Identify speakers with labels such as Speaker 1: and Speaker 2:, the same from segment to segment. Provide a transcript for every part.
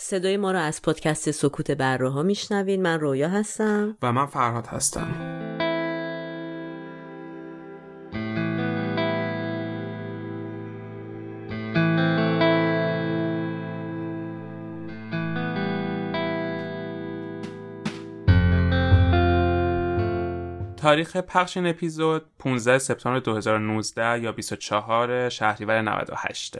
Speaker 1: صدای ما رو از پادکست سکوت بره ها میشنوین من رویا هستم.
Speaker 2: و من فرهاد هستم. تاریخ پخش این اپیزود 15 سپتامبر 2019 یا 24 شهریور 98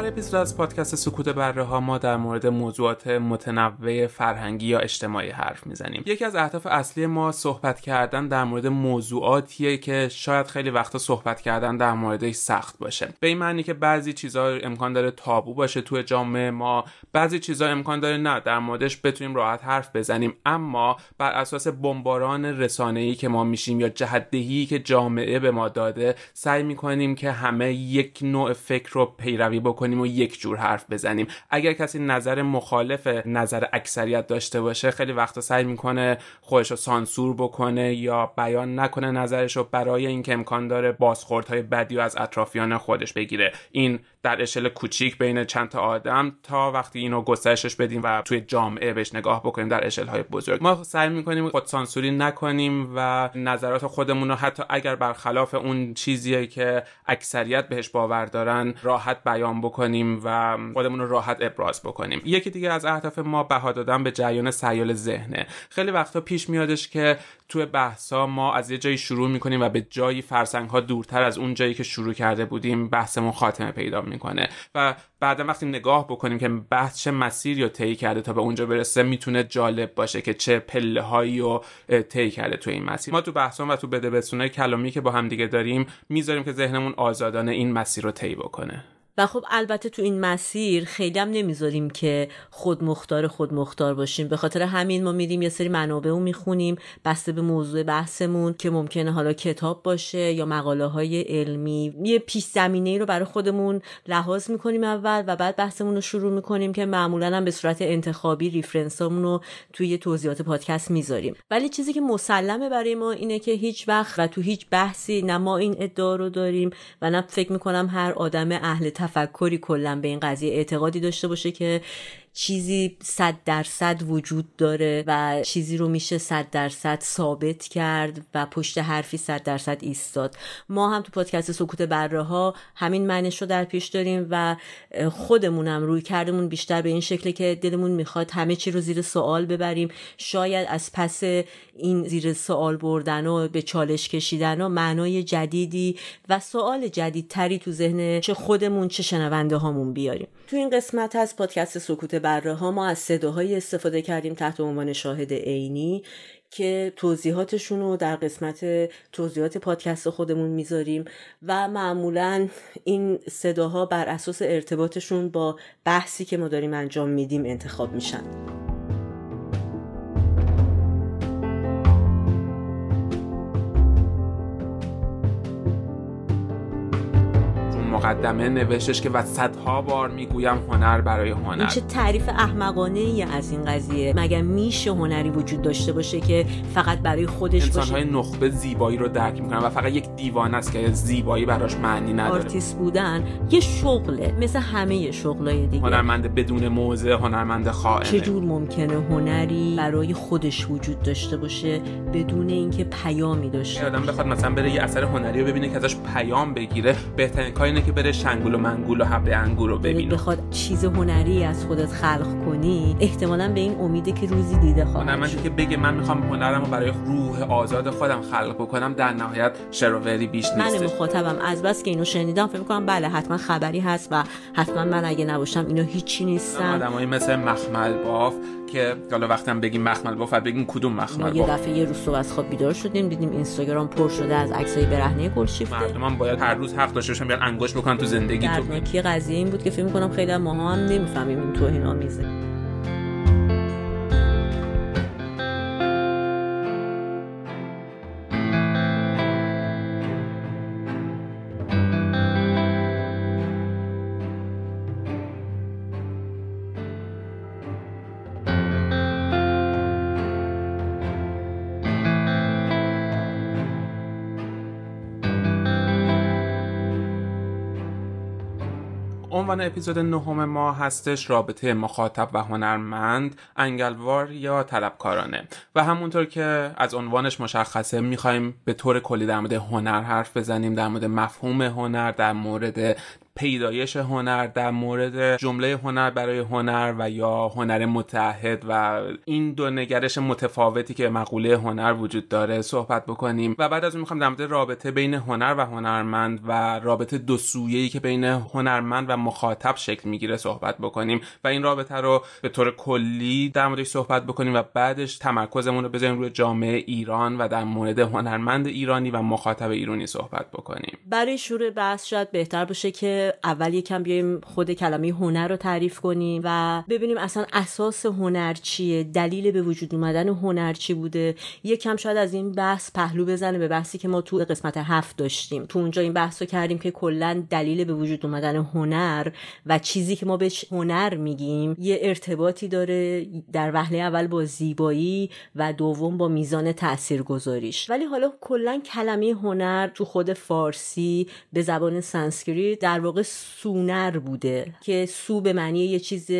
Speaker 2: هر اپیزود از پادکست سکوت بره ها ما در مورد موضوعات متنوع فرهنگی یا اجتماعی حرف می‌زنیم. یکی از اهداف اصلی ما صحبت کردن در مورد موضوعاتیه که شاید خیلی وقتا صحبت کردن در موردش سخت باشه. به این معنی که بعضی چیزها امکان داره تابو باشه تو جامعه ما بعضی چیزها امکان داره نه در موردش بتونیم راحت حرف بزنیم. اما بر اساس بمباران رسانه‌ای که ما میشیم یا جهدهی که جامعه به ما داده سعی می‌کنیم که همه یک نوع فکر رو پیروی بکنیم. و یک جور حرف بزنیم. اگر کسی نظر مخالف نظر اکثریت داشته باشه خیلی وقتا سعی می‌کنه خودش رو سانسور بکنه یا بیان نکنه نظرش رو برای اینکه امکان داره بازخوردهای بدی و از اطرافیان خودش بگیره. این در اشل کوچیک بین چند تا آدم تا وقتی اینو گسترشش بدیم و توی جامعه بهش نگاه بکنیم در اشل های بزرگ. ما سعی می‌کنیم خود سانسوری نکنیم و نظرات خودمون رو حتی اگر برخلاف اون چیزیه که اکثریت بهش باور دارن راحت بیان بکنیم و خودمون رو راحت ابراز بکنیم. یکی دیگه از اهداف ما بها دادن به جریان سیال ذهنه. خیلی وقتا پیش میادش که توی بحثا ما از یه جایی شروع می‌کنیم و به جایی فرسنگ ها دورتر از اون جایی که شروع کرده بودیم بحثمون خاتمه پیدا می‌کنه. و بعدا وقتی نگاه بکنیم که بحث چه مسیری رو طی کرده تا به اونجا برسه می‌تونه جالب باشه که چه پله هایی رو طی کرده تو این مسیر. ما تو بحثان و تو بده کلامی که با هم دیگه داریم می‌ذاریم که ذهنمون آزادانه این مسیر رو طی بکنه.
Speaker 1: و خب البته تو این مسیر خیلی هم نمی‌ذاریم که خود مختار خود مختار باشیم. به خاطر همین ما میریم یه سری منابع رو می‌خونیم بسته به موضوع بحثمون که ممکنه حالا کتاب باشه یا مقاله های علمی. یه پیش زمینه ای رو برای خودمون لحاظ می‌کنیم اول و بعد بحثمون رو شروع می‌کنیم که معمولا هم به صورت انتخابی ریفرنسامون رو توی توضیحات پادکست می‌ذاریم. ولی چیزی که مسلمه برای ما اینه که هیچ وقت و تو هیچ بحثی نه ما این ادعا رو داریم و نه فکر می‌کنم هر آدم اهل تفکری کلا به این قضیه اعتقادی داشته باشه که چیزی صد درصد وجود داره و چیزی رو میشه صد درصد ثابت کرد و پشت حرفی صد درصد ایستاد. ما هم تو پادکست سکوت بره ها همین معنیش رو در پیش داریم و خودمونم روی کردمون بیشتر به این شکل که دلمون می‌خواد همه چی رو زیر سوال ببریم. شاید از پس این زیر سوال بردن و به چالش کشیدن و معنای جدیدی و سوال جدیدتری تو ذهن چه خودمون چه شنونده هامون بیاریم. تو این قسمت از پادکست سکوت بره ها ما از صداهایی استفاده کردیم تحت عنوان شاهد عینی که توضیحاتشون رو در قسمت توضیحات پادکست خودمون می‌ذاریم و معمولا این صداها بر اساس ارتباطشون با بحثی که ما داریم انجام میدیم انتخاب میشن.
Speaker 2: مقدمه نوشتش که و صدها بار می‌گویم هنر برای هنر.
Speaker 1: چه تعریف احمقانه ای از این قضیه؟ مگه میشه هنری وجود داشته باشه که فقط برای خودش
Speaker 2: انسان
Speaker 1: باشه؟
Speaker 2: های نخبه زیبایی رو درک می‌کنن و فقط یک دیوانه است که زیبایی براش معنی نداره.
Speaker 1: آرتیست بودن یه شغله مثل همه شغلای دیگه.
Speaker 2: هنرمند بدون موزه هنرمند خائنه
Speaker 1: چجور ممکنه هنری برای خودش وجود داشته باشه بدون اینکه پیامی داشته
Speaker 2: آدم بخواد مثلا بره یه اثر هنری رو ببینه که ازش پیام بگیره. بهترین کار اینه که بره شنگول و منگول و حبه انگور رو ببینه.
Speaker 1: بخواد چیز هنری از خودت خلق کنی احتمالا به این امیده که روزی دیده خواهد شد.
Speaker 2: که بگه من می‌خوام هنرم رو برای روح آزاد خودم خلق بکنم در نهایت شروری بیش
Speaker 1: من
Speaker 2: نیستش
Speaker 1: مخاطبم از بس که اینو شنیدم فکر می‌کنم بله حتما خبری هست و حتما من اگه نباشم اینو هیچی نیستم.
Speaker 2: آدمایی مثل مخمل باف که حالا وقتی هم بگیم مخمل باف بعد بگیم کدوم
Speaker 1: ما
Speaker 2: مخمل
Speaker 1: یه دفعه یه روز صبح از خواب بیدار شدیم دیدیم اینستاگرام پر شده از عکسای برهنه گلشیفته.
Speaker 2: مردم هم باید هر روز حق داشته باشن بیان انگشت بکنن تو زندگی تو.
Speaker 1: قضیه این بود که فکر می‌کنم خیلی ماها هم نمی‌فهمیم این توهین آمیزه
Speaker 2: عنوان اپیزود نهم ما هستش رابطه مخاطب و هنرمند انگلوار یا طلبکارانه. و همونطور که از عنوانش مشخصه می‌خوایم به طور کلی در مورد هنر حرف بزنیم در مورد مفهوم هنر در مورد پیدایش هنر در مورد جمله هنر برای هنر و یا هنر متحد و این دو نگرش متفاوتی که مقوله هنر وجود داره صحبت بکنیم. و بعد از اون می‌خوام در مورد رابطه بین هنر و هنرمند و رابطه دو سویه‌ای که بین هنرمند و مخاطب شکل می‌گیره صحبت بکنیم. و این رابطه رو به طور کلی در موردش صحبت بکنیم و بعدش تمرکزمون رو بذاریم روی جامعه ایران و در مورد هنرمند ایرانی و مخاطب ایرانی صحبت بکنیم.
Speaker 1: برای شروع بحث شاید بهتر باشه که اول یکم بیایم خود کلمه هنر رو تعریف کنیم و ببینیم اصلا اساس هنر چیه دلیل به وجود اومدن هنر چی بوده. یکم شاید از این بحث پهلو بزنه به بحثی که ما تو قسمت هفت داشتیم. تو اونجا این بحث رو کردیم که کلا دلیل به وجود اومدن هنر و چیزی که ما بهش هنر میگیم یه ارتباطی داره در وهله اول با زیبایی و دوم با میزان تاثیرگذاریش ولی حالا کلا کلمه هنر تو خود فارسی به زبان سانسکریت در واقع سونر بوده که سو به معنی یه چیز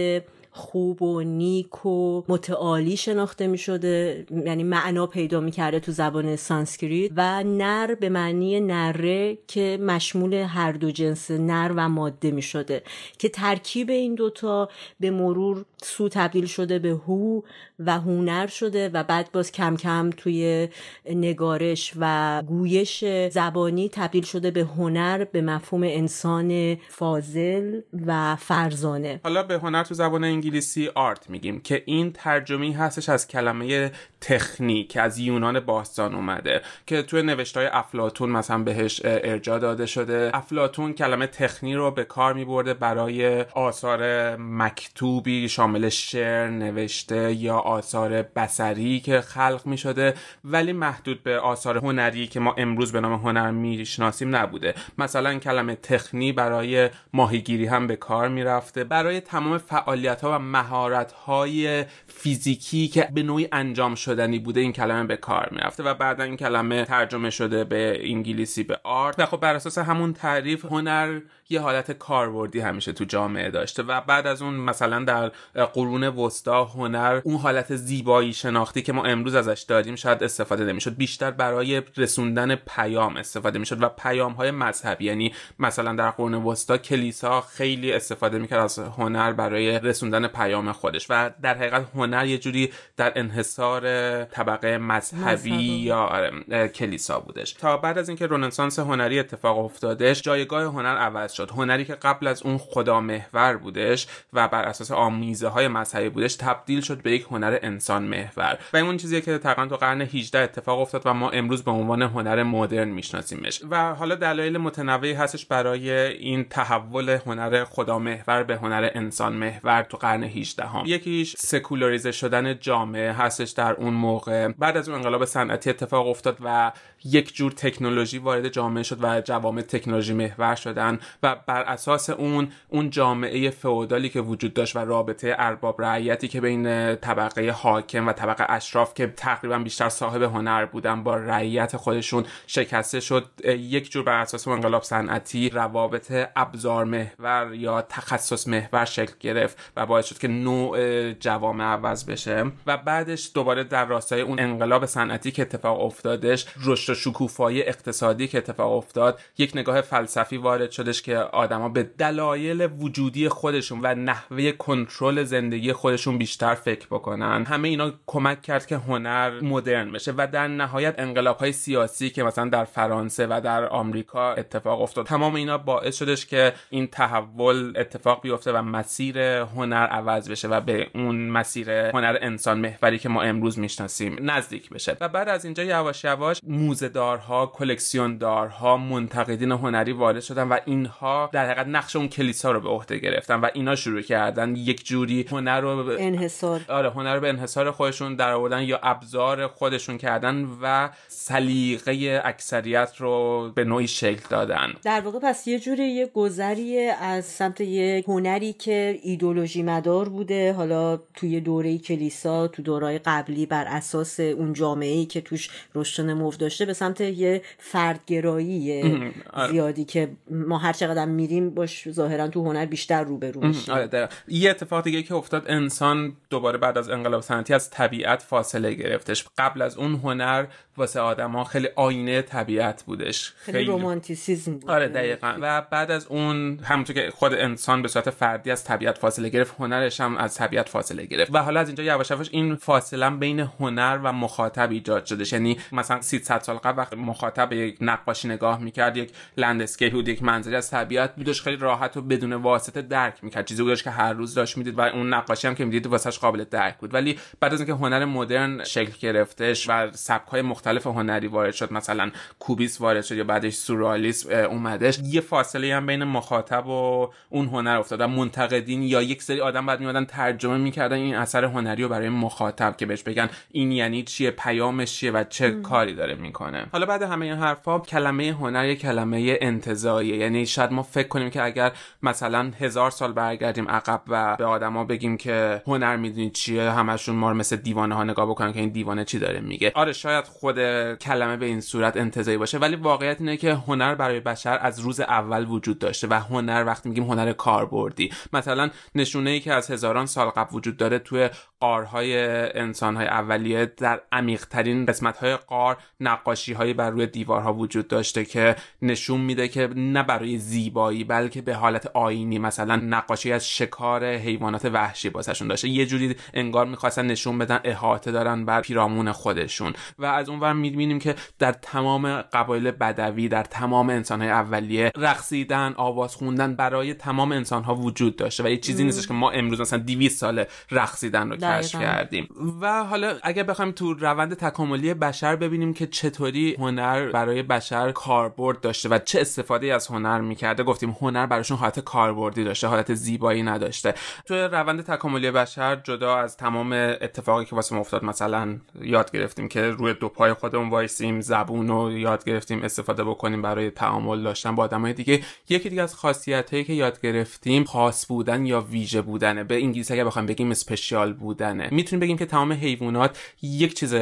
Speaker 1: خوب و نیک و متعالی شناخته می شده یعنی معنا پیدا می کرده تو زبان سانسکریت و نر به معنی نره که مشمول هر دو جنس نر و ماده می شده که ترکیب این دوتا به مرور سو تبدیل شده به هو و هونر شده و بعد باز کم کم توی نگارش و گویش زبانی تبدیل شده به هنر به مفهوم انسان فاضل و فرزانه.
Speaker 2: حالا به هنر تو زبان انگلیسی آرت میگیم که این ترجمه هستش از کلمه تکنیک از یونان باستان اومده که توی نوشتای افلاتون مثلا بهش ارجا داده شده. افلاتون کلمه تخنی رو به کار میبرده برای آثار مکتوبی شامل شعر نوشته یا آثار بسری که خلق می شده ولی محدود به آثار هنری که ما امروز به نام هنر می‌شناسیم نبوده. مثلا کلمه تخنی برای ماهیگیری هم به کار می‌رفته. برای تمام فعالیت ها و مهارت های فیزیکی که به نوعی انجام شدنی بوده این کلمه به کار می‌رفته و بعدا این کلمه ترجمه شده به انگلیسی به آرت و خب بر اساس همون تعریف هنر یه حالت کاربردی همیشه تو جامعه داشته و بعد از اون مثلا در قرون وسطا هنر اون حالت زیبایی شناختی که ما امروز ازش داریم شاید استفاده نمی‌شد. بیشتر برای رسوندن پیام استفاده می‌شد و پیام های مذهبی یعنی مثلا در قرون وسطا کلیسا خیلی استفاده می‌کرد از هنر برای رسوندن پیام خودش و در حقیقت هنر یه جوری در انحصار طبقه مذهبی یا آره، کلیسا بودش. تا بعد از اینکه رنسانس هنری اتفاق افتادش جایگاه هنر عوض شد. هنری که قبل از اون خدا محور بودش و بر اساس آمیزه های مذهبی بودش تبدیل شد به یک هنر انسان محور. و این اون چیزی که تقریبا تو قرن 18 اتفاق افتاد و ما امروز به عنوان هنر مدرن میشناسیمش. و حالا دلایل متنوعی هستش برای این تحول هنر خدا محور به هنر انسان محور تو قرن 18 هم. یکیش سکولاریزه شدن جامعه هستش در اون موقع بعد از اون انقلاب صنعتی اتفاق افتاد و یک جور تکنولوژی وارد جامعه شد و جوامع تکنولوژی محور شدن و بر اساس اون اون جامعه فئودالی که وجود داشت و رابطه ارباب رعیتی که بین طبقه حاکم و طبقه اشراف که تقریبا بیشتر صاحب هنر بودن با رعیت خودشون شکسته شد یک جور بر اساس انقلاب صنعتی روابط ابزار محور یا تخصص محور شکل گرفت و باعث شد که نوع جوامع عوض بشه. و بعدش دوباره در راستای اون انقلاب صنعتی که اتفاق افتادش رشد و شکوفایی اقتصادی که اتفاق افتاد یک نگاه فلسفی وارد شدش که آدما به دلایل وجودی خودشون و نحوه کنترل زندگی خودشون بیشتر فکر بکنن. همه اینا کمک کرد که هنر مدرن بشه و در نهایت انقلاب های سیاسی که مثلا در فرانسه و در آمریکا اتفاق افتاد تمام اینا باعث شدش که این تحول اتفاق بیفته و مسیر هنر عوض بشه و به اون مسیر هنر انسان محوری که ما امروز می‌شناسیم نزدیک بشه. و بعد از اینجا یواش یواش موزهدارها کلکسیون دارها منتقدین هنری وارد شدن و اینها در حقیقت نقش اون کلیسا رو به عهده گرفتن و اینا شروع کردن یک جوری هنر رو به
Speaker 1: انحصار.
Speaker 2: آره هنر رو به انحصار خودشون در آوردن یا ابزار خودشون کردن و سلیقه اکثریت رو به نوعی شکل دادن.
Speaker 1: در واقع پس یه جوری یه گذری از سمت یه هنری که ایدولوژی مدار بوده حالا توی دوره کلیسا تو دورای قبلی بر اساس اون جامعه ای که توش رشد نمو داشته به سمت یه فردگرایی
Speaker 2: آره.
Speaker 1: زیادی که ما هر چقدر میریم باش ظاهرا تو هنر بیشتر روبرو میشیم.
Speaker 2: آره یه اتفاق دیگه که افتاد انسان دوباره بعد از انقلاب صنعتی از طبیعت فاصله گرفتش. قبل از اون هنر واسه آدما خیلی آینه طبیعت بودش.
Speaker 1: خیلی romanticism بود.
Speaker 2: آره دقیقا. و بعد از اون همونطور که خود انسان به صورت فردی از طبیعت فاصله گرفت هنرش هم از طبیعت فاصله گرفت. و حالا از اینجا یواش یواش این فاصله بین هنر و مخاطب ایجاد شده یعنی مثلا 300 سال قبل وقتی مخاطب یک نقاشی نگاه می‌کرد یک landscape بود یک منظری از طبیعت بودش خیلی راحت و بدون واسطه درک می‌کرد. چیزی بودش که هر روز داشت می‌دید و اون نقاشی هم که می‌دید واسش قابل درک بود. ولی بعد از اینکه هنر مدرن شکل گرفتش و سبک‌های مختلف هنری وارد شد مثلا کوبیس وارد شد یا بعدش سورالیسم اومدش. یه فاصله هم بین مخاطب و اون هنر افتاد منتقدین یا یک سری آدم بعد میادن ترجمه می‌کردن این اثر هنری رو برای مخاطب که بهش بگن این یعنی چیه پیامش چیه و چه کاری داره می‌کنه. حالا بعد همه این حرفا کلمه هنر یه کلمه انتزاعیه. یعنی شاید ما فکر کنیم که اگر مثلا هزار سال برگردیم عقب و به آدما بگیم که هنر می‌دونید چیه همشون ما رو مثل دیوانه ها نگاه بکنن که این دیوانه چی داره میگه. آره شاید خود کلمه به این صورت انتزاعی باشه ولی واقعیت اینه که هنر برای بشر از روز اول وجود داشته و هنر وقتی میگیم هنر کاربردی. مثلا نشونه ای که از هزاران سال قبل وجود داره توی قارهای انسانهای اولیه در عمیقترین قسمتهای قار نقاشی های بر روی دیوارها وجود داشته که نشون میده که نه برای زیبایی بلکه به حالت آینی مثلا نقاشی از شکار حیوانات وحشی باسشون داشته. یه جوری انگار می‌خواستن نشون بدن احاطه دارن بر پیرامون خودشون. و از اونور می‌بینیم که در تمام قبایل بدوی در تمام انسانهای اولیه رقصیدن آواز خوندن برای تمام انسانها وجود داشته و یه چیزی نیستش که ما امروز مثلا 200 سال رقصیدن رو کشف کردیم. و حالا اگر بخوایم تو روند تکاملی بشر ببینیم که چطوری هنر برای بشر کاربرد داشته و چه استفاده از هنر می‌کرده. گفتیم هنر براشون حالت کاربردی داشته حالت زیبایی نداشته. تو روند تکاملی بشر جدا از تمام اتفاقی که واسه افتاد مثلا یاد گرفتیم که روی دو پای خودمون وایسیم زبون رو یاد گرفتیم استفاده بکنیم برای تعامل داشتن با آدمای دیگه. یکی دیگه از خاصیت که یاد گرفتیم خاص بودن یا ویژه بودنه. به انگلیسی اگه بخوایم بگیم اسپشیال بودنه. می‌تونیم بگیم که تمام حیوانات یک چیز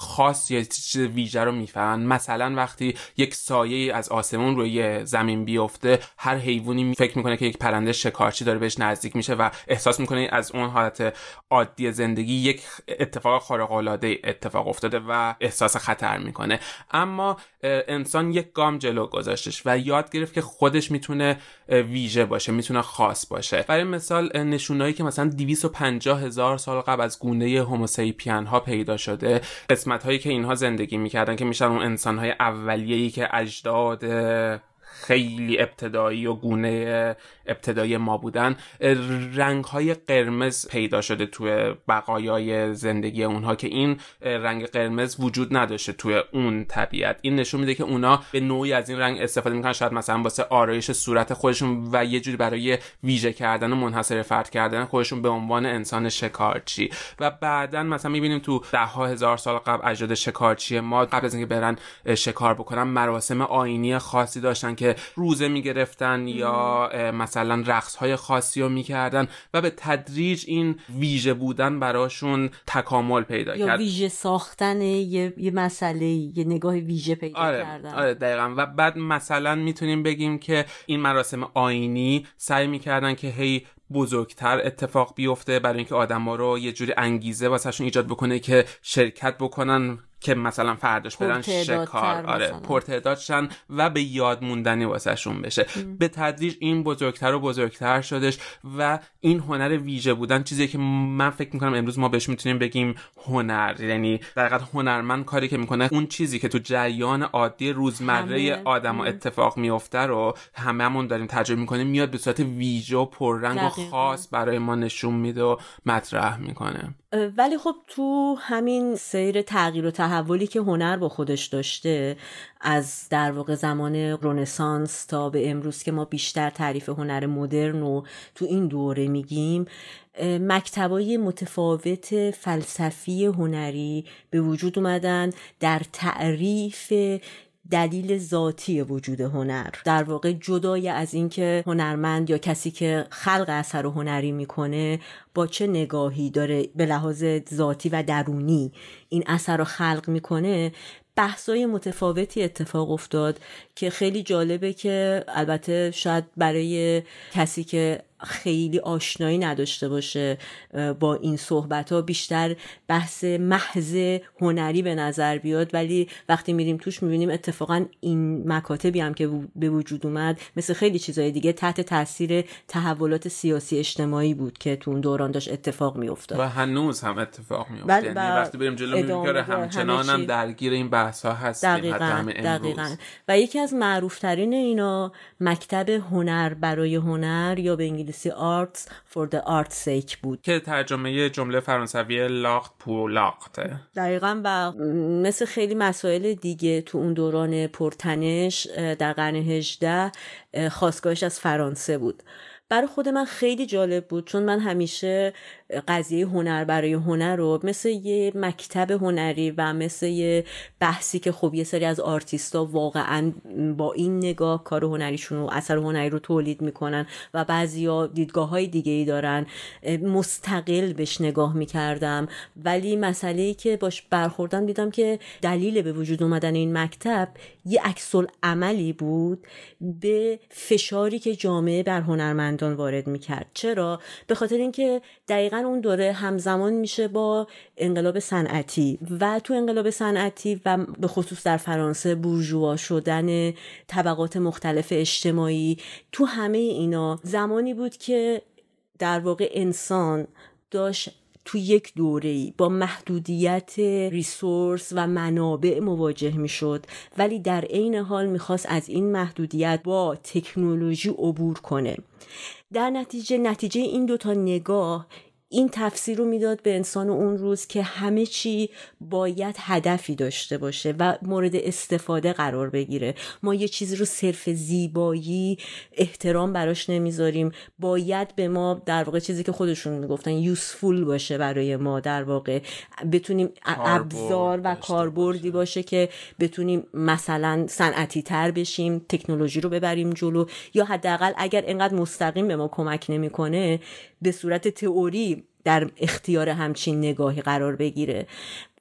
Speaker 2: خاص یا چیز ویژه رو می‌فهمن. مثلا وقتی یک سایه از آسمون روی زمین بیفته هر حیوانی فکر می‌کنه که یک پرنده شکارچی داره بهش نزدیک میشه و احساس می‌کنه از اون حالت عادی زندگی یک اتفاق خارق العاده اتفاق افتاده و احساس خطر می‌کنه. اما انسان یک گام جلو گذاشتش و یاد گرفت که خودش می‌تونه ویژه باشه می‌تونه خاص باشه. برای مثال نشونایی که مثلا 250 هزار سال قبل از گونه هوموسیپین ها پیدا شده قسمت هایی که اینها زندگی می‌کردن که میشن اون انسان های اولیه‌ای که اجداد خیلی ابتدایی و گونه ابتدایی ما بودن رنگ های قرمز پیدا شده توی بقایای زندگی اونها که این رنگ قرمز وجود نداشته توی اون طبیعت. این نشون میده که اونا به نوعی از این رنگ استفاده می‌کنن. شاید مثلا واسه آرایش صورت خودشون و یه جوری برای ویژه کردن و منحصر فرد کردن خودشون به عنوان انسان شکارچی. و بعدا مثلا می‌بینیم تو ده ها هزار سال قبل اجداد شکارچی ما قبل از اینکه برن شکار بکنن مراسم آینی خاصی داشتن که روزه می‌گرفتن یا مثلا رقص های خاصی رو می‌کردن و به تدریج این ویژه بودن براشون تکامل پیدا
Speaker 1: یا
Speaker 2: کرد.
Speaker 1: ویژه ساختن یه, یه مسئله یه نگاه ویژه پیدا
Speaker 2: آره،
Speaker 1: کردن.
Speaker 2: آره دقیقا. و بعد مثلا می‌تونیم بگیم که این مراسم آینی سعی می‌کردن که هی بزرگتر اتفاق بیفته برای اینکه آدما رو یه جوری انگیزه واسهشون ایجاد بکنه که شرکت بکنن. که مثلا فرداش برن شکار. آره پرتعداد شن و به یاد موندنی واسهشون بشه. به تدریج این بزرگتر و بزرگتر شدش و این هنر ویژه بودن چیزی که من فکر می‌کنم امروز ما بهش می‌تونیم بگیم هنر. یعنی در حقیقت هنرمند کاری که می‌کنه اون چیزی که تو جریان عادی روزمره آدم اتفاق میفته رو هممون داریم تجربه می‌کنیم میاد به صورت ویژه و پررنگ و خاص برای ما نشون میده و مطرح می‌کنه.
Speaker 1: ولی خب تو همین سیر تغییر و تحولی که هنر با خودش داشته از در واقع زمان رونسانس تا به امروز که ما بیشتر تعریف هنر مدرن و تو این دوره میگیم مکتبای متفاوت فلسفی هنری به وجود اومدن در تعریف دلیل ذاتی وجود هنر. در واقع جدای از اینکه هنرمند یا کسی که خلق اثر هنری می‌کنه با چه نگاهی داره به لحاظ ذاتی و درونی این اثر رو خلق می‌کنه بحثای متفاوتی اتفاق افتاد که خیلی جالبه که البته شاید برای کسی که خیلی آشنایی نداشته باشه با این صحبت ها بیشتر بحث محض هنری به نظر بیاد. ولی وقتی میریم توش می‌بینیم اتفاقا این مکاتبی هم که به وجود اومد مثل خیلی چیزهای دیگه تحت تاثیر تحولات سیاسی اجتماعی بود که تو اون دوران داشت اتفاق میافتاد.
Speaker 2: و هنوز هم اتفاق میفته یعنی وقتی بریم جلو می‌بینیم که همچنان هم درگیر این بحث ها هستیم دقیقا, دقیقا.
Speaker 1: و یکی از معروفترین اینا مکتب هنر برای هنر یا به انگلیسی Arts for the Art's sake بود.
Speaker 2: که ترجمه جمله فرانسوی لاخت پو لاخته.
Speaker 1: دقیقا و مثل خیلی مسائل دیگه تو اون دوران پرتنش در قرن 18 خواستگاهش از فرانسه بود. برای خود من خیلی جالب بود چون من همیشه قضیه هنر برای هنر رو مثل یه مکتب هنری و مثل یه بحثی که خب یه سری از آرتیستا واقعا با این نگاه کار هنریشون و اثر هنری رو تولید می‌کنن و بعضیا دیدگاه های دیگه ای دارن. مستقل بهش نگاه می‌کردم. ولی مسئله ای که باش برخوردم دیدم که دلیل به وجود اومدن این مکتب یه عکس عملی بود به فشاری که جامعه بر هنرمندان وارد می‌کرد. چرا؟ به خاطر اینکه دقیقا اون دوره همزمان میشه با انقلاب صنعتی و تو انقلاب صنعتی و به خصوص در فرانسه بورژوا شدن طبقات مختلف اجتماعی تو همه اینا زمانی بود که در واقع انسان داشت تو یک دوره با محدودیت ریسورس و منابع مواجه می شد ولی در عین حال می‌خواست از این محدودیت با تکنولوژی عبور کنه. در نتیجه نتیجه این دوتا نگاه این تفسیر رو می‌داد به انسان اون روز که همه چی باید هدفی داشته باشه و مورد استفاده قرار بگیره. ما یه چیزی رو صرف زیبایی احترام براش نمی‌ذاریم. باید به ما در واقع چیزی که خودشون می‌گفتن یوسفول باشه برای ما. در واقع بتونیم ابزار و کاربردی باشه. که بتونیم مثلا صنعتی تر بشیم تکنولوژی رو ببریم جلو. یا حداقل اگر انقدر مستقیم به ما کمک نمی‌کنه به صورت تئوری در اختیار همچین نگاهی قرار بگیره.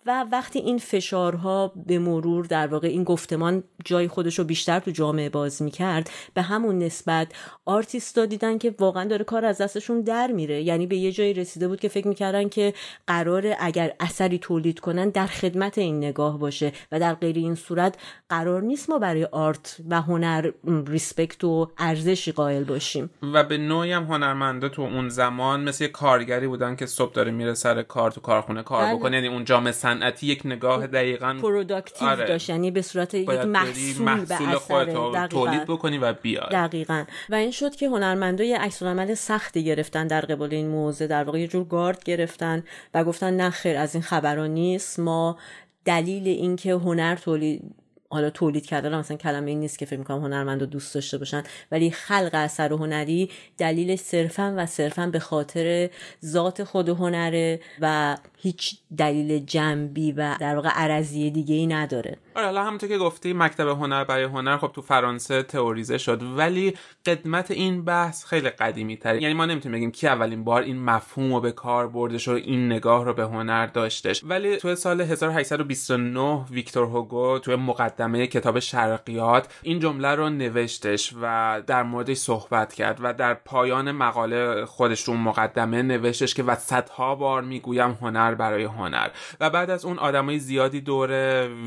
Speaker 1: و وقتی این فشارها به مرور در واقع این گفتمان جای خودش رو بیشتر تو جامعه باز می‌کرد به همون نسبت آرتیستا دیدن که واقعا داره کار از دستشون در میره یعنی به یه جایی رسیده بود که فکر می‌کردن که قرار اگر اثری تولید کنن در خدمت این نگاه باشه و در غیر این صورت قرار نیست ما برای art و هنر respect و ارزشی قائل باشیم
Speaker 2: و به نوعی هم هنرمنده تو اون زمان مثل کارگری بودن که صبح داره میره سر کار تو کارخونه کار بله. بکنه یعنی اون جامعه صنعتی یک نگاه دقیقا
Speaker 1: productive آره. داشت یعنی به صورت یک محصول, محصول
Speaker 2: خودت تولید بکنی و بیاد
Speaker 1: دقیقا. و این شد که هنرمندا یه عکس عمل سختی گرفتن در قبال این موضوع در واقع یه جور گارد گرفتن و گفتن نه خیر از این خبران نیست. ما دلیل اینکه هنر تولید حالا تولید کردن مثلا کلمه این نیست که فکر می‌کنم هنرمند دوست داشته باشن ولی خلق اثر هنری دلیل صرفا و صرفا به خاطر ذات خود هنره و هیچ دلیل جنبی و در واقع عرضی دیگه ای نداره.
Speaker 2: آره حالا همونطور که گفتی مکتب هنر برای هنر خب تو فرانسه تئوریزه شد ولی قدمت این بحث خیلی قدیمی تره یعنی ما نمی‌تونیم بگیم کی اولین بار این مفهوم رو به کار بردش و این نگاه رو به هنر داشتش ولی تو سال 1829 ویکتور هوگو تو مقدمه کتاب شرقیات این جمله رو نوشتش و در موردش صحبت کرد و در پایان مقاله خودش رو مقدمه نوشتش که و صدها بار می‌گویم هنر برای هنر. و بعد از اون آدمای زیادی دور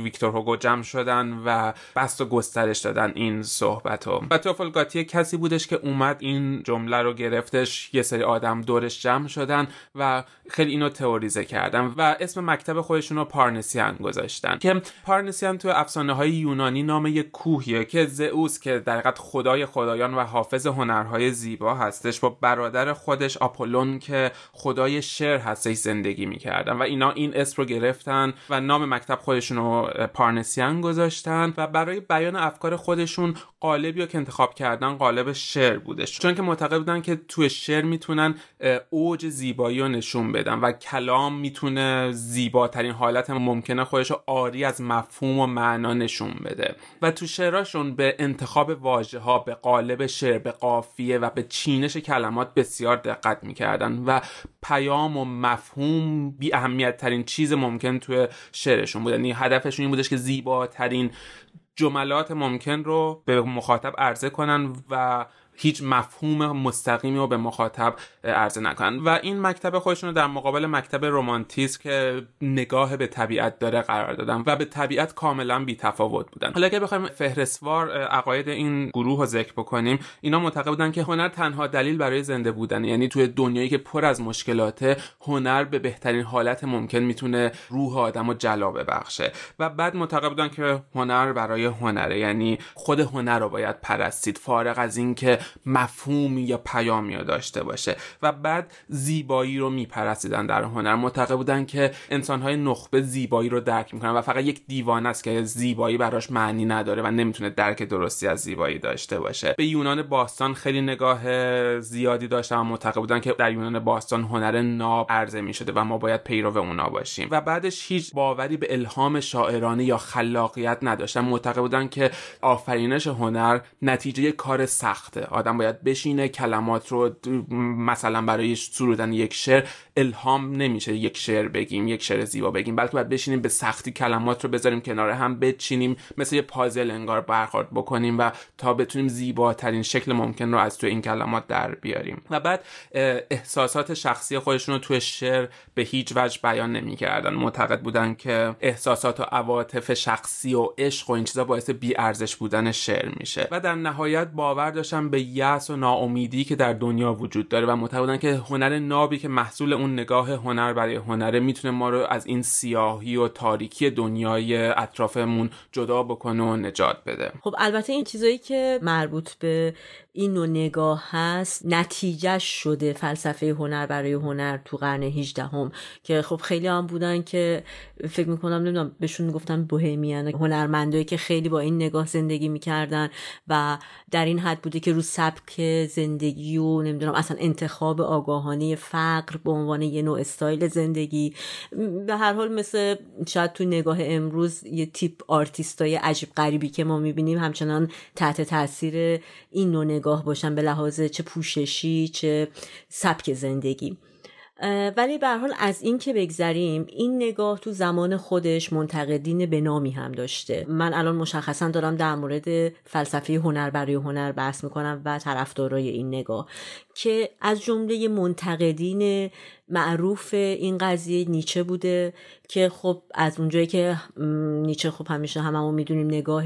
Speaker 2: ویکتور هوگو جمع شدن و بست و گسترش دادن این صحبت رو. و توفل گاتی کسی بودش که اومد این جمله رو گرفتش یه سری آدم دورش جمع شدن و خیلی اینو تئوریزه کردن و اسم مکتب خودشون رو پارنسیان گذاشتن که پارنسیان تو افسانه های یونانی نام یک کوهیه که زئوس که در خدای خدایان و حافظ هنرهای زیبا هستش با برادر خودش آپولون که خدای شعر هستش زندگی می‌کردن و اینا این اسم رو گرفتن و نام مکتب خودشون رو پارنسیان گذاشتن و برای بیان افکار خودشون قالبی رو که انتخاب کردن قالب شعر بودش. چون که معتقد بودن که توی شعر می‌تونن اوج زیبایی رو نشون بدن و کلام می‌تونه زیباترین حالت ممکنه خودش رو آری از مفهوم و معنا نشون بده. و تو شعراشون به انتخاب واژه ها به قالب شعر به قافیه و به چینش کلمات بسیار دقت می‌کردن و پیام و مفهوم بی اهمیت ترین چیز ممکن توی شعرشون بود یعنی هدفشون این بودش که زیباترین جملات ممکن رو به مخاطب عرضه کنن و هیچ مفهوم مستقیمی رو به مخاطب عرضه نکنن. و این مکتب خودشون رو در مقابل مکتب رومانتیسم که نگاه به طبیعت داره قرار دادن و به طبیعت کاملا بی تفاوت بودن. حالا اگه بخوایم فهرستوار عقاید این گروه رو ذکر بکنیم اینا معتقد بودن که هنر تنها دلیل برای زنده بودن یعنی توی دنیایی که پر از مشکلاته هنر به بهترین حالت ممکن می‌تونه روح آدم رو جلا ببخشه. و بعد معتقد بودن که هنر برای هنره یعنی خود هنر رو باید پرستید. فارغ از اینکه مفهومی یا پیامی رو داشته باشه و بعد زیبایی رو میپرستیدن در هنر. معتقد بودن که انسانهای نخبه زیبایی رو درک می‌کنن و فقط یک دیوانه است که زیبایی براش معنی نداره و نمی‌تونه درک درستی از زیبایی داشته باشه. به یونان باستان خیلی نگاه زیادی داشتن و معتقد بودن که در یونان باستان هنر ناب عرضه می‌شده و ما باید پیرو اونا باشیم. و بعدش هیچ باوری به الهام شاعرانه یا خلاقیت نداشتن. معتقد بودن که آفرینش هنر نتیجه کار سخته. آدم باید بشینه کلمات رو مثلا برای سرودن یک شعر الهام نمیشه یک شعر بگیم یک شعر زیبا بگیم بلکه باید بشینیم به سختی کلمات رو بذاریم کنار هم بچینیم مثل یه پازل انگار برخورد بکنیم و تا بتونیم زیباترین شکل ممکن رو از تو این کلمات در بیاریم. و بعد احساسات شخصی خودشون رو توی شعر به هیچ وجه بیان نمی‌کردن. معتقد بودن که احساسات و عواطف شخصی و عشق و این چیزا باعث بی ارزش بودن شعر میشه. و در نهایت باور داشتن به یأس و ناامیدی که در دنیا وجود داره و معتقدن که هنر نابی که محصول اون نگاه هنر برای هنره می‌تونه ما رو از این سیاهی و تاریکی دنیای اطرافمون جدا بکنه و نجات بده.
Speaker 1: خب البته این چیزایی که مربوط به این نوع نگاه هست نتیجه شده فلسفه هنر برای هنر تو قرن 18 هم که خب خیلی هم بودن که فکر می‌کنم نمی‌دونم بهشون گفتم بوهمیان هنرمندایی که خیلی با این نگاه زندگی می‌کردن و در این حد بوده که رو سبک زندگی و نمی‌دونم اصلا انتخاب آگاهانه فقر به عنوان یه نوع استایل زندگی. به هر حال مثل شاید تو نگاه امروز یه تیپ آرتیستای عجیب غریبی که ما می‌بینیم همچنان تحت تاثیر این نوع نگاه باشن به لحاظ چه پوششی چه سبک زندگی. ولی به حال از این که بگذریم این نگاه تو زمان خودش منتقدین به نامی هم داشته. من الان مشخصا دارم در مورد فلسفه هنر برای هنر بحث می‌کنم و طرفدارای این نگاه. که از جمله منتقدین معروف این قضیه نیچه بوده که خب از اونجایی که نیچه خب همیشه هممون می‌دونیم نگاه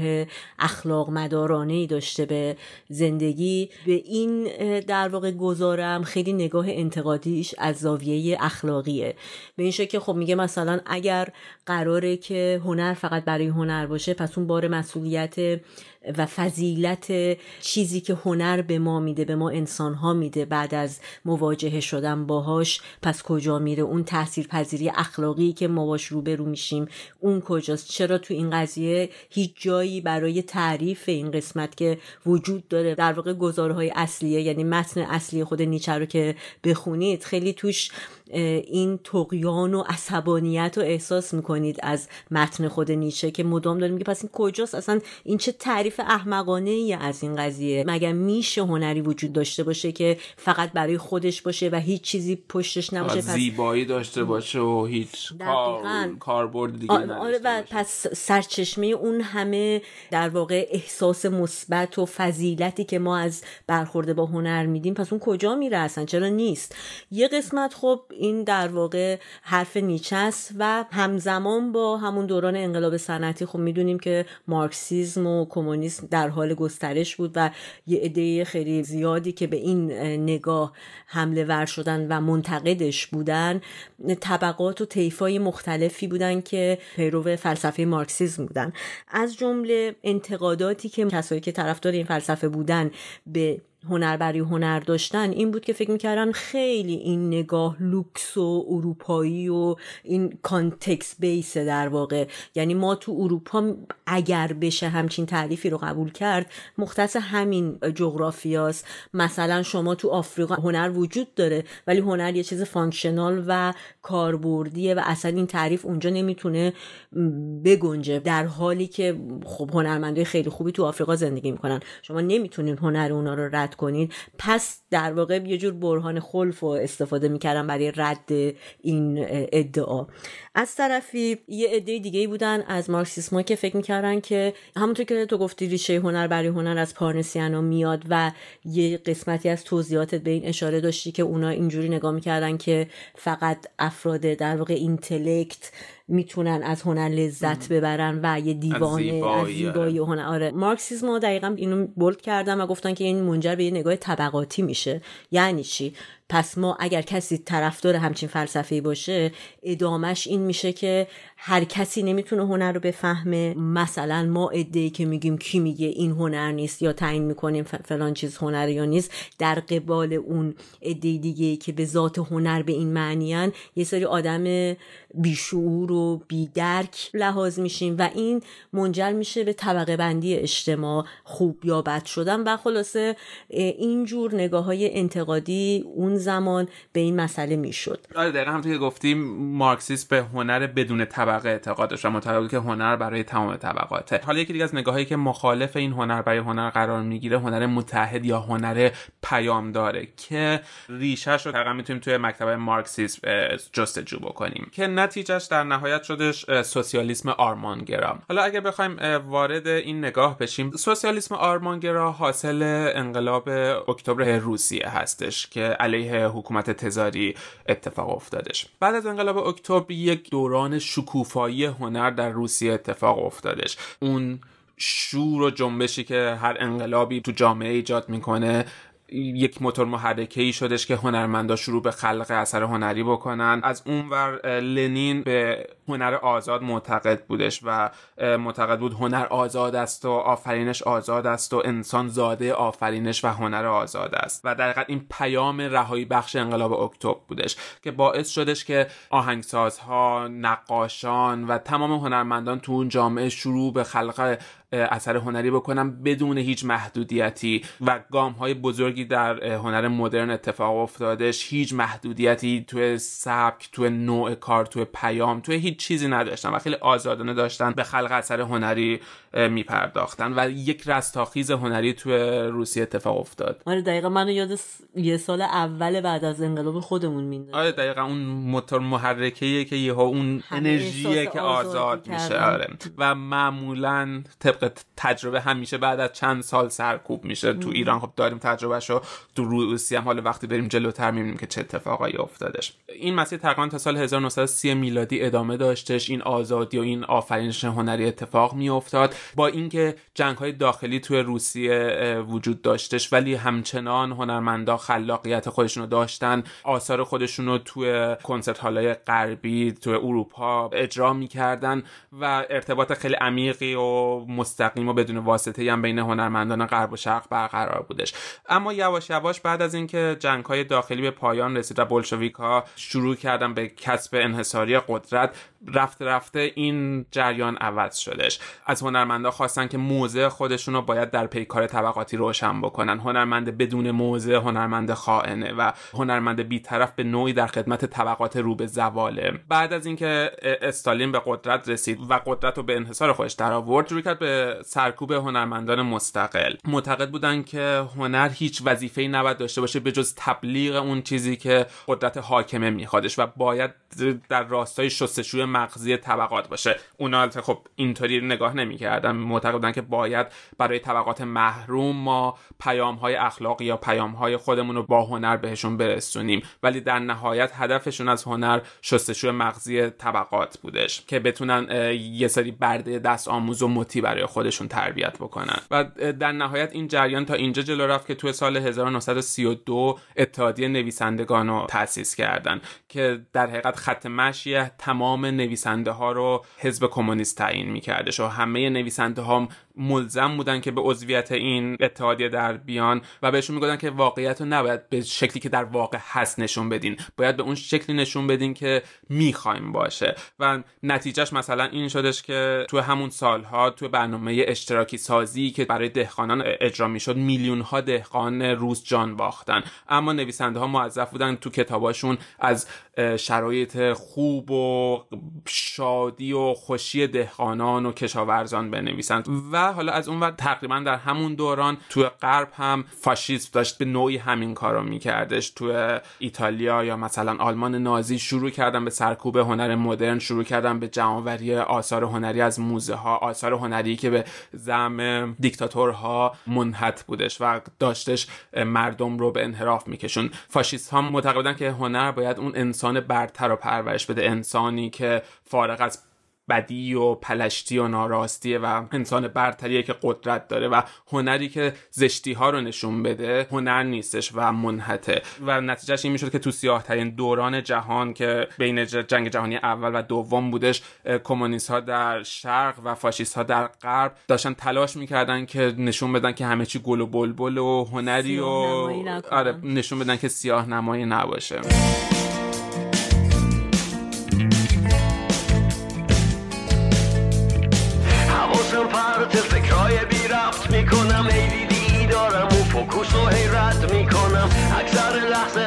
Speaker 1: اخلاق مدارانه ای داشته به زندگی به این در واقع گذارم خیلی نگاه انتقادیش از زاویه اخلاقیه. به این که خب میگه مثلا اگر قراره که هنر فقط برای هنر باشه پس اون بار مسئولیت و فضیلت چیزی که هنر به ما میده به ما انسان ها میده بعد از مواجهه شدن باهاش پس کجا میره؟ اون تاثیر پذیری اخلاقی که ما باش روبرو میشیم اون کجاست؟ چرا تو این قضیه هیچ جایی برای تعریف این قسمت که وجود داره؟ در واقع گزارهای اصلیه یعنی متن اصلی خود نیچه رو که بخونید خیلی توش این تقیان و عصبانیت رو احساس می‌کنید از متن خود نیچه که مدام داره میگه پس این کجاست؟ اصلا این چه تعریف احمقانه ای از این قضیه؟ مگر میشه هنری وجود داشته باشه که فقط برای خودش باشه و هیچ چیزی پشتش نباشه؟
Speaker 2: پس زیبایی داشته باشه و هیچ کاربرد دیگه
Speaker 1: آره و پس سرچشمه اون همه در واقع احساس مثبت و فضیلتی که ما از برخورده با هنر میدیم پس اون کجا میره اصلا؟ چرا نیست؟ یه قسمت خب این در واقع حرف نیچه است و همزمان با همون دوران انقلاب صنعتی خب می‌دونیم که مارکسیزم و کمونیسم در حال گسترش بود و یه عده خیلی زیادی که به این نگاه حمله ور شدن و منتقدش بودن طبقات و طیفای مختلفی بودن که پیرو فلسفه مارکسیزم بودن. از جمله انتقاداتی که کسایی که طرفدار این فلسفه بودن به هنر برای هنر داشتن این بود که فکر می‌کردن خیلی این نگاه لوکس و اروپایی و این context base در واقع. یعنی ما تو اروپا اگر بشه همچین تعریفی رو قبول کرد مختص همین جغرافیاست مثلا شما تو آفریقا هنر وجود داره ولی هنر یه چیز functional و کاربردیه و اصلا این تعریف اونجا نمی‌تونه بگنجه. در حالی که خب هنرمندای خیلی خوبی تو آفریقا زندگی می‌کنن. شما نمی‌تونید هنر اونا رو کنید پس در واقع یه جور برهان خلف رو استفاده می‌کردن برای رد این ادعا. از طرفی یه عده دیگه بودن از مارکسیسم که فکر می‌کردن که همونطور که تو گفتی ریشه هنر برای هنر از پارنسیانا میاد و یه قسمتی از توضیحاتت به این اشاره داشتی که اونا اینجوری نگاه می‌کردن که فقط افراد در واقع اینتلکت می‌تونن از هنر لذت ببرن و یه دیوانه از زیبایی, هنر. آره. مارکسیسم دقیقا اینو بولد کردم و گفتن که این منجر به یه نگاه طبقاتی میشه. یعنی چی؟ پس ما اگر کسی طرفدار همچین فلسفه باشه ادامش این میشه که هر کسی نمی‌تونه هنر رو بفهمه. مثلا ما ادعی که میگیم کی میگه این هنر نیست یا تعیین می‌کنیم فلان چیز هنر یا نیست در قبال اون عده دیگه که به ذات هنر به این معنیان یه سری آدم بیشعور و بیدرک لحاظ میشیم و این منجر میشه به طبقه بندی اجتماع خوب یا بد شدن. و خلاصه اینجور نگاه های انتقادی اون زمان به این مسئله می‌شد.
Speaker 2: آره دقیقا همونطور که گفتیم مارکسیست به هنر بدون طبقه اعتقاد داشت و معتقد که هنر برای تمام طبقاته. حالا یکی دیگه از نگاهایی که مخالف این هنر برای هنر قرار می‌گیره هنر متحد یا هنر پیام داره که ریشهش رو تقریبا می‌تونیم توی مکتب مارکسیسم جستجو بکنیم. که نتیجهش در نهایت شدش سوسیالیسم آرمانگرا. حالا اگر بخوایم وارد این نگاه بشیم سوسیالیسم آرمانگرا حاصل انقلاب اکتبر روسیه هستش که علیه حکومت تزاری اتفاق افتادش. بعد از انقلاب اکتبر یک دوران شکوفایی هنر در روسیه اتفاق افتادش. اون شور و جنبشی که هر انقلابی تو جامعه ایجاد می‌کنه یک موتور محرکه ای شدش که هنرمندا شروع به خلق اثر هنری بکنن. از اونور لنین به هنر آزاد معتقد بودش و معتقد بود هنر آزاد است و آفرینش آزاد است و انسان زاده آفرینش و هنر آزاد است. و در این پیام رهایی بخش انقلاب اکتبر بودش که باعث شدش که آهنگسازها نقاشان و تمام هنرمندان تو اون جامعه شروع به خلق اثر هنری بکنم بدون هیچ محدودیتی. و گام های بزرگی در هنر مدرن اتفاق افتادش. هیچ محدودیتی توی سبک توی نوع کار توی پیام توی هیچ چیزی نداشتن و خیلی آزادانه داشتن به خلق اثر هنری میپرداختن و یک رستاخیز هنری توی روسیه اتفاق افتاد.
Speaker 1: آره دقیقا منو یاد یه سال اول بعد از انقلاب خودمون میندازه
Speaker 2: آره دقیقا اون موتور محرکه که یهو اون انرژیه که آزاد میشه. آره. و معمولا طبق تجربه همیشه بعد از چند سال سرکوب میشه. تو ایران خب داریم تجربهشو تو روسیه هم. حالا وقتی بریم جلوتر می‌بینیم که چه اتفاقایی افتادش. این مسیر تقریبا تا سال 1930 میلادی ادامه داشتش این آزادی و این آفرینش هنری اتفاق میافتاد. با اینکه جنگ های داخلی توی روسیه وجود داشتش ولی همچنان هنرمندا خلاقیت خودشونو داشتن آثار خودشونو توی کنسرت های غربی توی اروپا اجرا می‌کردن و ارتباط خیلی عمیقی و مستقیم و بدون واسطه هم بین هنرمندان غرب و شرق برقرار بودش. اما یواش یواش بعد از اینکه جنگ های داخلی به پایان رسید و بلشویک ها شروع کردن به کسب انحصاری قدرت رفته رفته این جریان عوض شدش. از هنرمندا خواستن که موضع خودشون رو باید در پیکار طبقاتی روشن بکنن. هنرمند بدون موضع هنرمند خائنه و هنرمند بیطرف به نوعی در خدمت طبقات رو به زواله. بعد از اینکه استالین به قدرت رسید و قدرت رو به انحصار خودش در آورد شروع کرد به سرکوب هنرمندان مستقل. معتقد بودن که هنر هیچ وظیفه‌ای نباید داشته باشه به جز تبلیغ اون چیزی که قدرت حاکمه میخوادش و باید در راستای شستشوی مغزی طبقات باشه. اونا خب اینطوری نگاه نمی‌کردن. معتقد بودن که باید برای طبقات محروم ما پیام های اخلاقی یا پیام های خودمون رو با هنر بهشون برسونیم. ولی در نهایت هدفشون از هنر شستشوی مغزی طبقات بودش که بتونن یه سری برده دست آموز و مطی برای خودشون تربیت بکنن. و در نهایت این جریان تا اینجا جلو رفت که توی سال 1932 اتحادیه نویسندگان رو تأسیس کردن که در حقیقت خط مشی تمام نویسنده ها رو حزب کمونیست تعیین میکردش و همه نویسنده ها
Speaker 3: ملزم بودن که به عضویت این اتحادیه در بیان و بهشون می‌گفتن که واقعیت رو نباید به شکلی که در واقع هست نشون بدین. باید به اون شکلی نشون بدین که می‌خوایم باشه. و نتیجهش مثلا این شدش که تو همون سالها تو برنامه اشتراکی سازی که برای دهقانان اجرا می‌شد میلیون ها دهقان روز جان باختن. اما نویسنده ها موظف بودن تو کتاباشون از شرایط خوب و شادی و خوشی دهقانان و کشاورزان بنویسند و حالا از اون وقت تقریبا در همون دوران تو غرب هم فاشیسم داشت به نوعی همین کارو میکردش. تو ایتالیا یا مثلا آلمان نازی شروع کردن به سرکوب هنر مدرن شروع کردن به جمعآوری آثار هنری از موزه ها آثار هنری که به زم دیکتاتورها منحت بودش و داشتش مردم رو به انحراف میکشون. فاشیست ها معتقدن که هنر باید اون انسان برتر رو پرورش بده. انسانی که فارغ از بدی و پلشتی و ناراستی و انسان برتریه که قدرت داره و هنری که زشتی ها رو نشون بده هنر نیستش و منحته. و نتیجهش این می‌شد که تو سیاه ترین دوران جهان که بین جنگ جهانی اول و دوم بودش کمونیست ها در شرق و فاشیست ها در غرب داشتن تلاش می‌کردن که نشون بدن که همه چی گل و بلبل و هنری و آره نشون بدن که سیاه نمایی نباشه. فکوس و حیرت می‌کنم. اکثر لحظه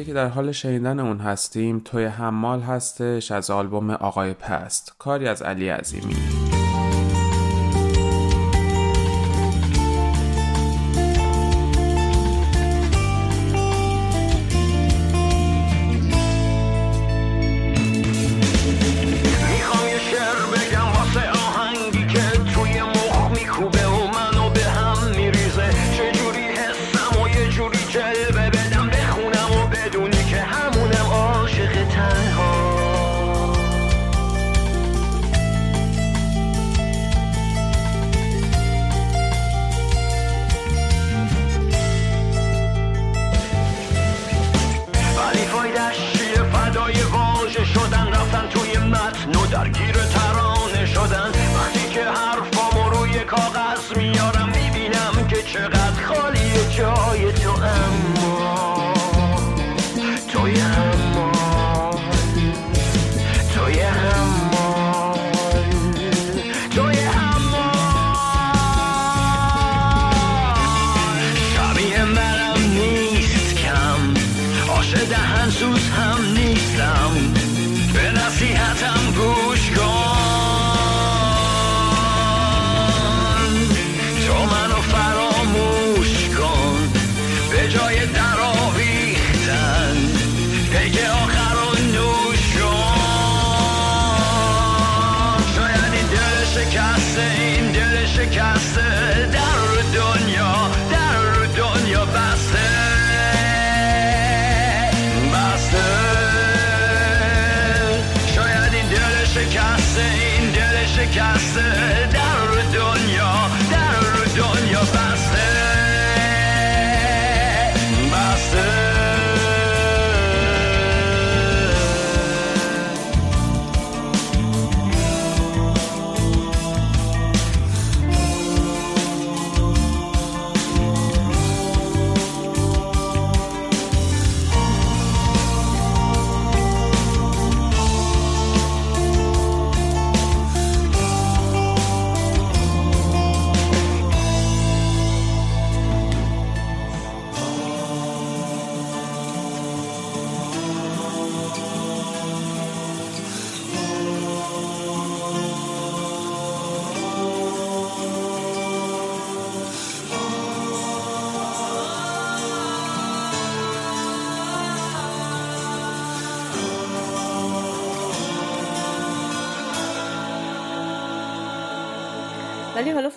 Speaker 3: قطعی که در حال شنیدن اون هستیم توی حمال هستش از آلبوم آقای پست. کاری از علی عظیمی.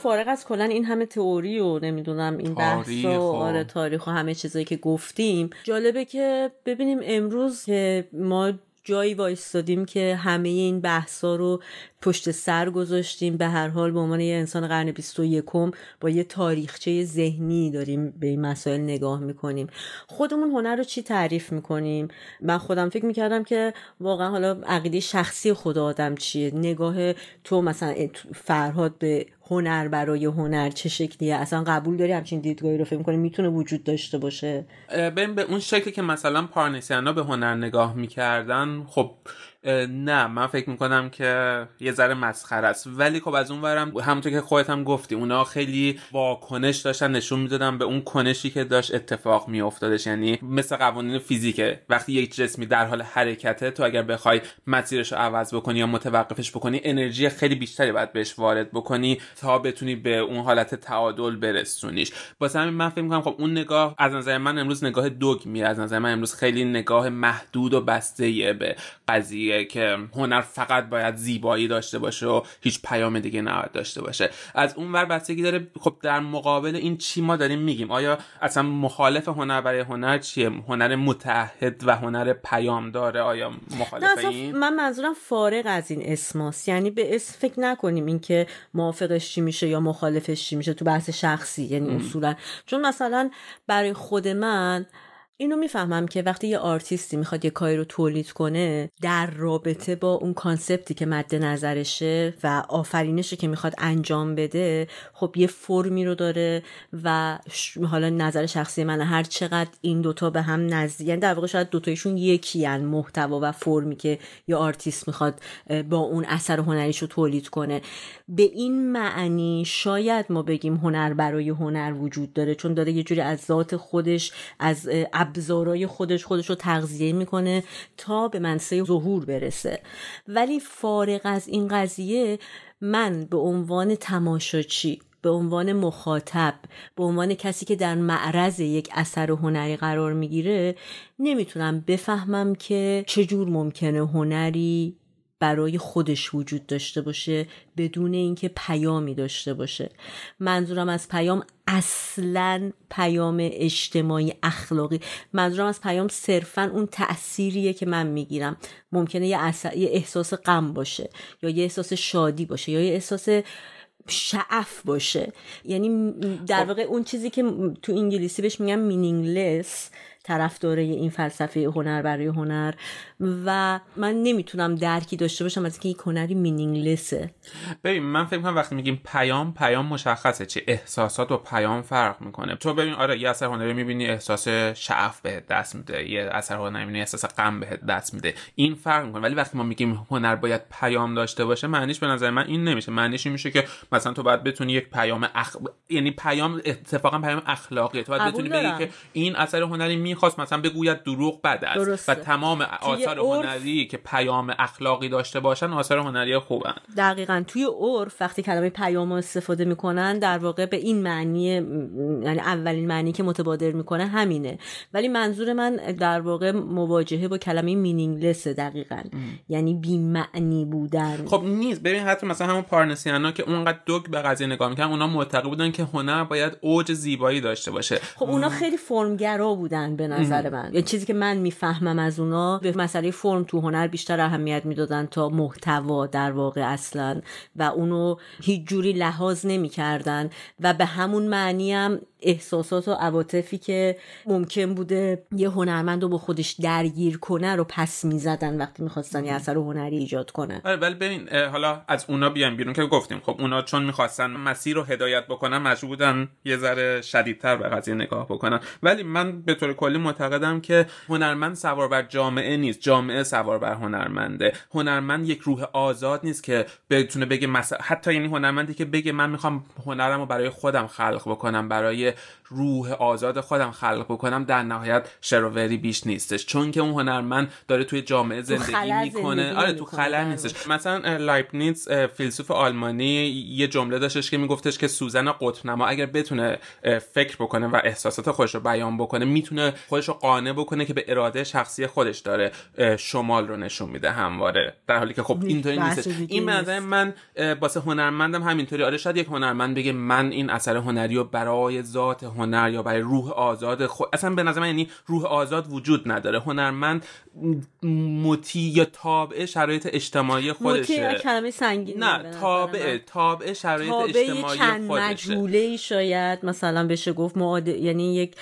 Speaker 1: فارغ از کلا این همه تئوری و نمی‌دونم این بحث و- آره تاریخ و همه چیزایی که گفتیم جالبه که ببینیم امروز که ما جایی وایستادیم که همه این بحثا رو پشت سر گذاشتیم. به هر حال به عنوان یه انسان قرن 21 با یه تاریخچه ذهنی داریم به این مسائل نگاه می‌کنیم. خودمون هنر رو چی تعریف می‌کنیم؟ من خودم فکر می‌کردم که واقعا حالا عقیده شخصی خود آدم چیه؟ نگاه تو مثلا فرهاد به هنر برای هنر چه شکلیه؟ اصلا قبول داری همچین دیدگاهی رو؟ فکر می‌کنی می‌تونه وجود داشته باشه؟
Speaker 2: ببین به اون شکلی که مثلا پارنسیانا به هنر نگاه می‌کردن خب نه من فکر می‌کنم که یه ذره مسخره است. ولی خب از اون ورم همونطور که خودت هم گفتی اونا خیلی واکنش داشتن نشون می‌دادن به اون کنشی که داشت اتفاق میافتادش. یعنی مثل قوانین فیزیکه. وقتی یک جسمی در حال حرکته تو اگر بخوای مسیرش رو عوض بکنی یا متوقفش بکنی انرژی خیلی بیشتری باید بهش وارد بکنی تا بتونی به اون حالت تعادل برسونیش. واسه همین من فکر می‌کنم خب اون نگاه از نظر من امروز نگاه دوگمی از نظر من امروز خیلی نگاه محدود و بسته به قضیه. که هنر فقط باید زیبایی داشته باشه و هیچ پیام دیگه نباید داشته باشه. از اون ور بستگی داره خب در مقابل این چی ما داریم میگیم؟ آیا اصلا مخالف هنر برای هنر چیه؟ هنر متحد و هنر پیام داره آیا مخالف این؟
Speaker 1: من منظورم فارغ از این اسماست یعنی به اسم فکر نکنیم اینکه موافقش چی میشه یا مخالفش چی میشه تو بحث شخصی یعنی اصولا. چون مثلا برای خود من اینو می‌فهمم که وقتی یه آرتیستی می‌خواد یه کاری رو تولید کنه در رابطه با اون concept ی که مد نظرشه و آفرینشی که می‌خواد انجام بده خب یه فرمی رو داره و حالا نظر شخصی من هر چقدر این دوتا به هم نزدیک یعنی در واقع شاید دوتایشون یکی هن محتوا و فرمی که یه آرتیست می‌خواد با اون اثر هنریش رو تولید کنه. به این معنی شاید ما بگیم هنر برای هنر وجود داره چون داره یه جوری از ذات خودش از ابزارهای خودش خودش رو تغذیه می‌کنه تا به منصه ظهور برسه. ولی فارغ از این قضیه من به عنوان تماشاچی به عنوان مخاطب به عنوان کسی که در معرض یک اثر هنری قرار می‌گیره نمی‌تونم بفهمم که چجور ممکنه هنری برای خودش وجود داشته باشه بدون اینکه پیامی داشته باشه. منظورم از پیام اصلا پیام اجتماعی اخلاقی. منظورم از پیام صرفا اون تأثیریه که من می‌گیرم. ممکنه یه, یه احساس غم باشه یا یه احساس شادی باشه یا یه احساس شعف باشه. یعنی در واقع اون چیزی که تو انگلیسی بهش میگن مینینگلس طرفدار این فلسفه هنر برای هنر و من نمی‌تونم درکی داشته باشم از اینکه یک هنری مینینگلسه.
Speaker 2: ببین من فکر کنم وقتی میگیم پیام پیام مشخصه چه احساسات و پیام فرق می‌کنه. تو ببین آره یه اثر هنری می‌بینی احساس شعف بهت دست میده یه اثر هنری می‌بینی احساس غم بهت دست میده. این فرق می‌کنه. ولی وقتی ما میگیم هنر باید پیام داشته باشه معنیش به نظر من این نمیشه. معنیش این میشه که مثلا تو باید بتونی یک پیام اخ... یعنی پیام اتفاقا پیام اخلاقیه. تو باید بتونی. بگی که این اثر هنری می‌خواست مثلا بگوید دروغ بد است. و تمام آثار
Speaker 1: عرف-
Speaker 2: هنری که پیام اخلاقی داشته باشن آثار هنری خوبن.
Speaker 1: دقیقا. توی عرف وقتی کلمه پیام استفاده می‌کنن در واقع به این معنی یعنی اولین معنی که متبادر می‌کنه همینه. ولی منظور من در واقع مواجهه با کلمه مینینگلسه دقیقا. یعنی بی معنی بودن.
Speaker 2: خب نیست. ببین حتی مثلا همون پارنسیانا که اونقدر دوگ به قضیه نگاه می‌کنن اونا معتقد بودن که هنر باید اوج زیبایی داشته باشه.
Speaker 1: خب اونا خیلی فرمگرا بودن به نظر من. یا چیزی که من می‌فهمم از اونا به مسئله فرم تو هنر بیشتر اهمیت می‌دادن تا محتوا در واقع اصلا. و اونو هیچ جوری لحاظ نمی‌کردن. و به همون معنی هم احساسات و عواطفی که ممکن بوده یه هنرمند رو با خودش درگیر کنه رو پس می‌زدن وقتی می‌خواستن یه اثر هنری ایجاد کنن.
Speaker 2: آره ولی ببین حالا از اونا بیان بیرون که گفتیم. خب اونا چون می‌خواستن مسیر رو هدایت بکنن مجبور بودن یه ذره شدیدتر به قضیه نگاه بکنن. ولی من به طور کلی معتقدم که هنرمند سوار بر جامعه نیست. جامعه سوار بر هنرمنده. هنرمند یک روح آزاد نیست که بتونه بگه مثلا حتی یعنی هنرمندی که بگه من می‌خوام هنرم رو برای خودم خلق بکنم برای روح آزاد خودم خلق بکنم در نهایت شر و وری بیش نیستش. چون که اون هنرمند داره توی جامعه زندگی می‌کنه. آره تو خلا نیستش. مثلا لایپنیتس فیلسوف آلمانی یه جمله داشتش که میگفتش که سوزن قطب نما اگر بتونه فکر بکنه و احساسات خودش رو بیان بکنه می‌تونه خودش رو قانع بکنه که به اراده شخصی خودش داره شمال رو نشون میده همواره. در حالی که خب اینطوری نیست این نظر من واسه هنرمندم همینطوری. آره شاید یک هنرمند بگه من این اثر هنری رو برای ذات هنر یا برای روح آزاد خود اصلا به نظر من یعنی روح آزاد وجود نداره هنرمند مطیع یا تابع شرایط اجتماعی خودشه
Speaker 1: مطیع کلمه سنگین
Speaker 2: نه تابع تابع شرایط
Speaker 1: تابع
Speaker 2: اجتماعی
Speaker 1: چند
Speaker 2: خودشه
Speaker 1: مجهوله شاید مثلا بشه گفت معاد... یعنی یک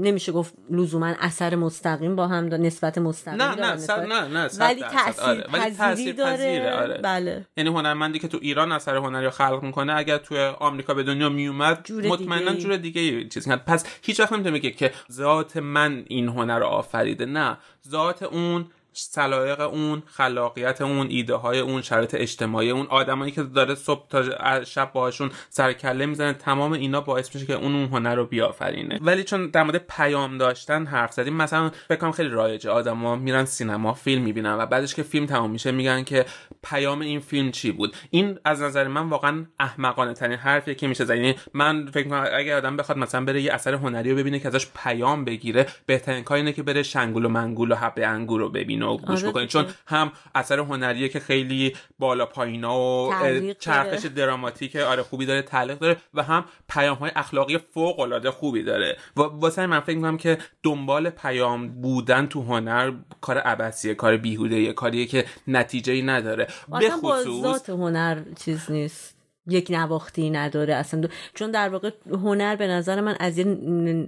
Speaker 1: نمیشه گفت لزوما اثر مستقیم با هم داره نسبت مستقیم
Speaker 2: نه
Speaker 1: داره
Speaker 2: نه صد
Speaker 1: نسبت-
Speaker 2: نه نه
Speaker 1: ولی تاثیر
Speaker 2: آره. ولی
Speaker 1: داره
Speaker 2: تاثیرپذیره، آره.
Speaker 1: بله
Speaker 2: یعنی هنرمندی که تو ایران اثر هنری خلق می‌کنه اگر توی آمریکا به دنیا میومد مطمئنا. جور دیگه چیز کرد پس هیچ وقت نمی‌تونه بگه که ذات من این هنر رو آفریده. نه. ذات اون سلایق اون خلاقیت اون ایده های اون شرایط اجتماعی اون آدمایی که داره صبح تا شب باهاشون سر کله می‌زنه تمام اینا باعث میشه که اون اون هنر رو بیافرینه. ولی چون در مورد پیام داشتن حرف زدیم مثلا فکر کنم خیلی رایجه. آدما میرن سینما فیلم می‌بینن و بعدش که فیلم تمام میشه میگن که پیام این فیلم چی بود. این از نظر من واقعا احمقانه ترین حرفیه که میشه زد. یعنی من فکر می‌کنم اگه آدم بخواد مثلا بره یه اثر هنری رو ببینه که ازش پیام بگیره بهترین کار اینه که بره شنگول و منگول و حب انگور رو ببینه. و گوش
Speaker 1: آره
Speaker 2: بکنه
Speaker 1: دیگه.
Speaker 2: چون هم اثر هنریه که خیلی بالا پایینا و. چرخش دراماتیک آره خوبی داره تعلیق داره و هم پیام های اخلاقی فوق العاده خوبی داره و واسه من فکر می‌کنم که دنبال پیام بودن تو هنر کار عبسیه کار بیهوده کاریه که نتیجه ای نداره به خصوص
Speaker 1: هنر چیز نیست یک نواختی نداره اصلا. دو- چون در واقع هنر به نظر من از یه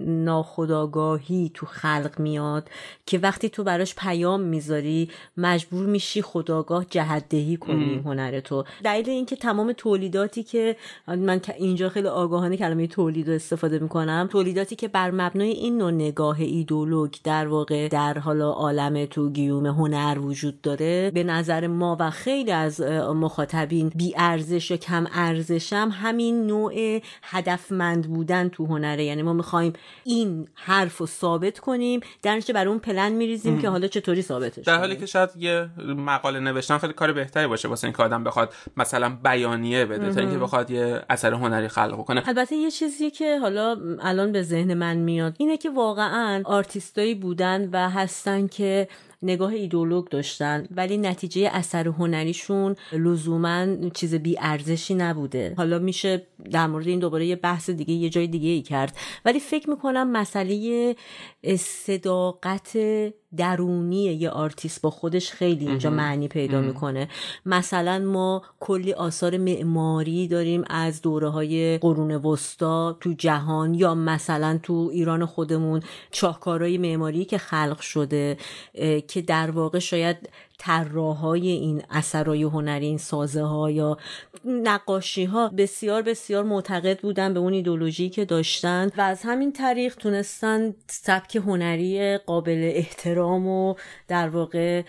Speaker 1: ناخداگاهی تو خلق میاد که وقتی تو براش پیام می‌ذاری مجبور میشی خداگاه جهدهی کنی هنر تو. دلیل اینکه تمام تولیداتی که من اینجا خیلی آگاهانه کلمه تولید رو استفاده می‌کنم تولیداتی که بر مبنای این نوع نگاه ایدولوگ در واقع در حالا عالم تو گیوم هنر وجود داره به نظر ما و خیلی از مخاطبین بی ارزش یا کم ارزشم همین نوع هدفمند بودن تو هنره. یعنی ما می‌خوایم این حرف رو ثابت کنیم در نتیجه برای اون پلن میریزیم که حالا چطوری ثابتش
Speaker 2: در حالی. که شاید یه مقاله نوشتن خیلی کار بهتری باشه واسه اینکه آدم بخواد مثلا بیانیه بده تا اینکه بخواد یه اثر هنری خلق کنه.
Speaker 1: البته یه چیزی که حالا الان به ذهن من میاد اینه که واقعا آرتیستایی بودن و هستن که نگاه ایدولوگ داشتن ولی نتیجه اثر هنریشون لزوما چیز بی ارزشی نبوده. حالا میشه در مورد این دوباره یه بحث دیگه یه جای دیگه ای کرد. ولی فکر می‌کنم مسئله صداقت درونی یه آرتیست با خودش خیلی اینجا معنی پیدا می‌کنه. مثلا ما کلی آثار معماری داریم از دوره های قرون وسطا تو جهان یا مثلا تو ایران خودمون شاهکارهای معماری که خلق شده که در واقع شاید طراحهای این اثرهای هنری این سازه ها یا نقاشی ها بسیار بسیار معتقد بودن به اون ایدولوژی که داشتن و از همین طریق تونستن سبک هنری قابل احترام و در واقع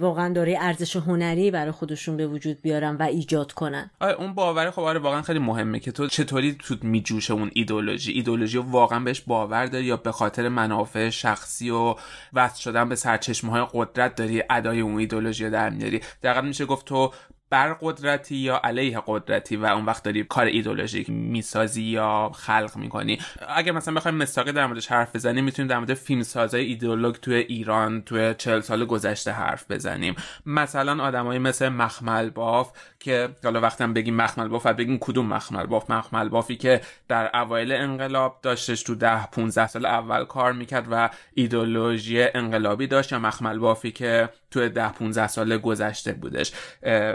Speaker 1: واقعا داره ارزش هنری برای خودشون به وجود بیارن و ایجاد کنن.
Speaker 2: آره اون باوره خب آره واقعا خیلی مهمه که تو چطوری تو میجوشه اون ایدولوژی ایدولوژی واقعا بهش باور داری یا به خاطر منافع شخصی و وصل شدن به سرچشمه های قدرت داری ادای اون ایدولوژی رو در میاری؟ میشه گفت تو بر قدرتی یا علیه قدرتی و اون وقت داری کار ایدولوژیک می‌سازی یا خلق می‌کنی؟ اگر مثلا بخوایم مستاقی در موردش حرف بزنیم می‌تونیم در مورد فیلمسازای ایدولوگ توی ایران توی چهل سال گذشته حرف بزنیم. مثلا آدمایی مثل مخمل باف که حالا وقتی هم بگیم مخمل باف بگیم کدوم مخمل باف مخمل بافی که در اوایل انقلاب داشتش تو ده 15 سال اول کار می‌کرد و ایدولوژی انقلابی داشت یا مخمل بافی که تو ده 15 سال گذشته بودش.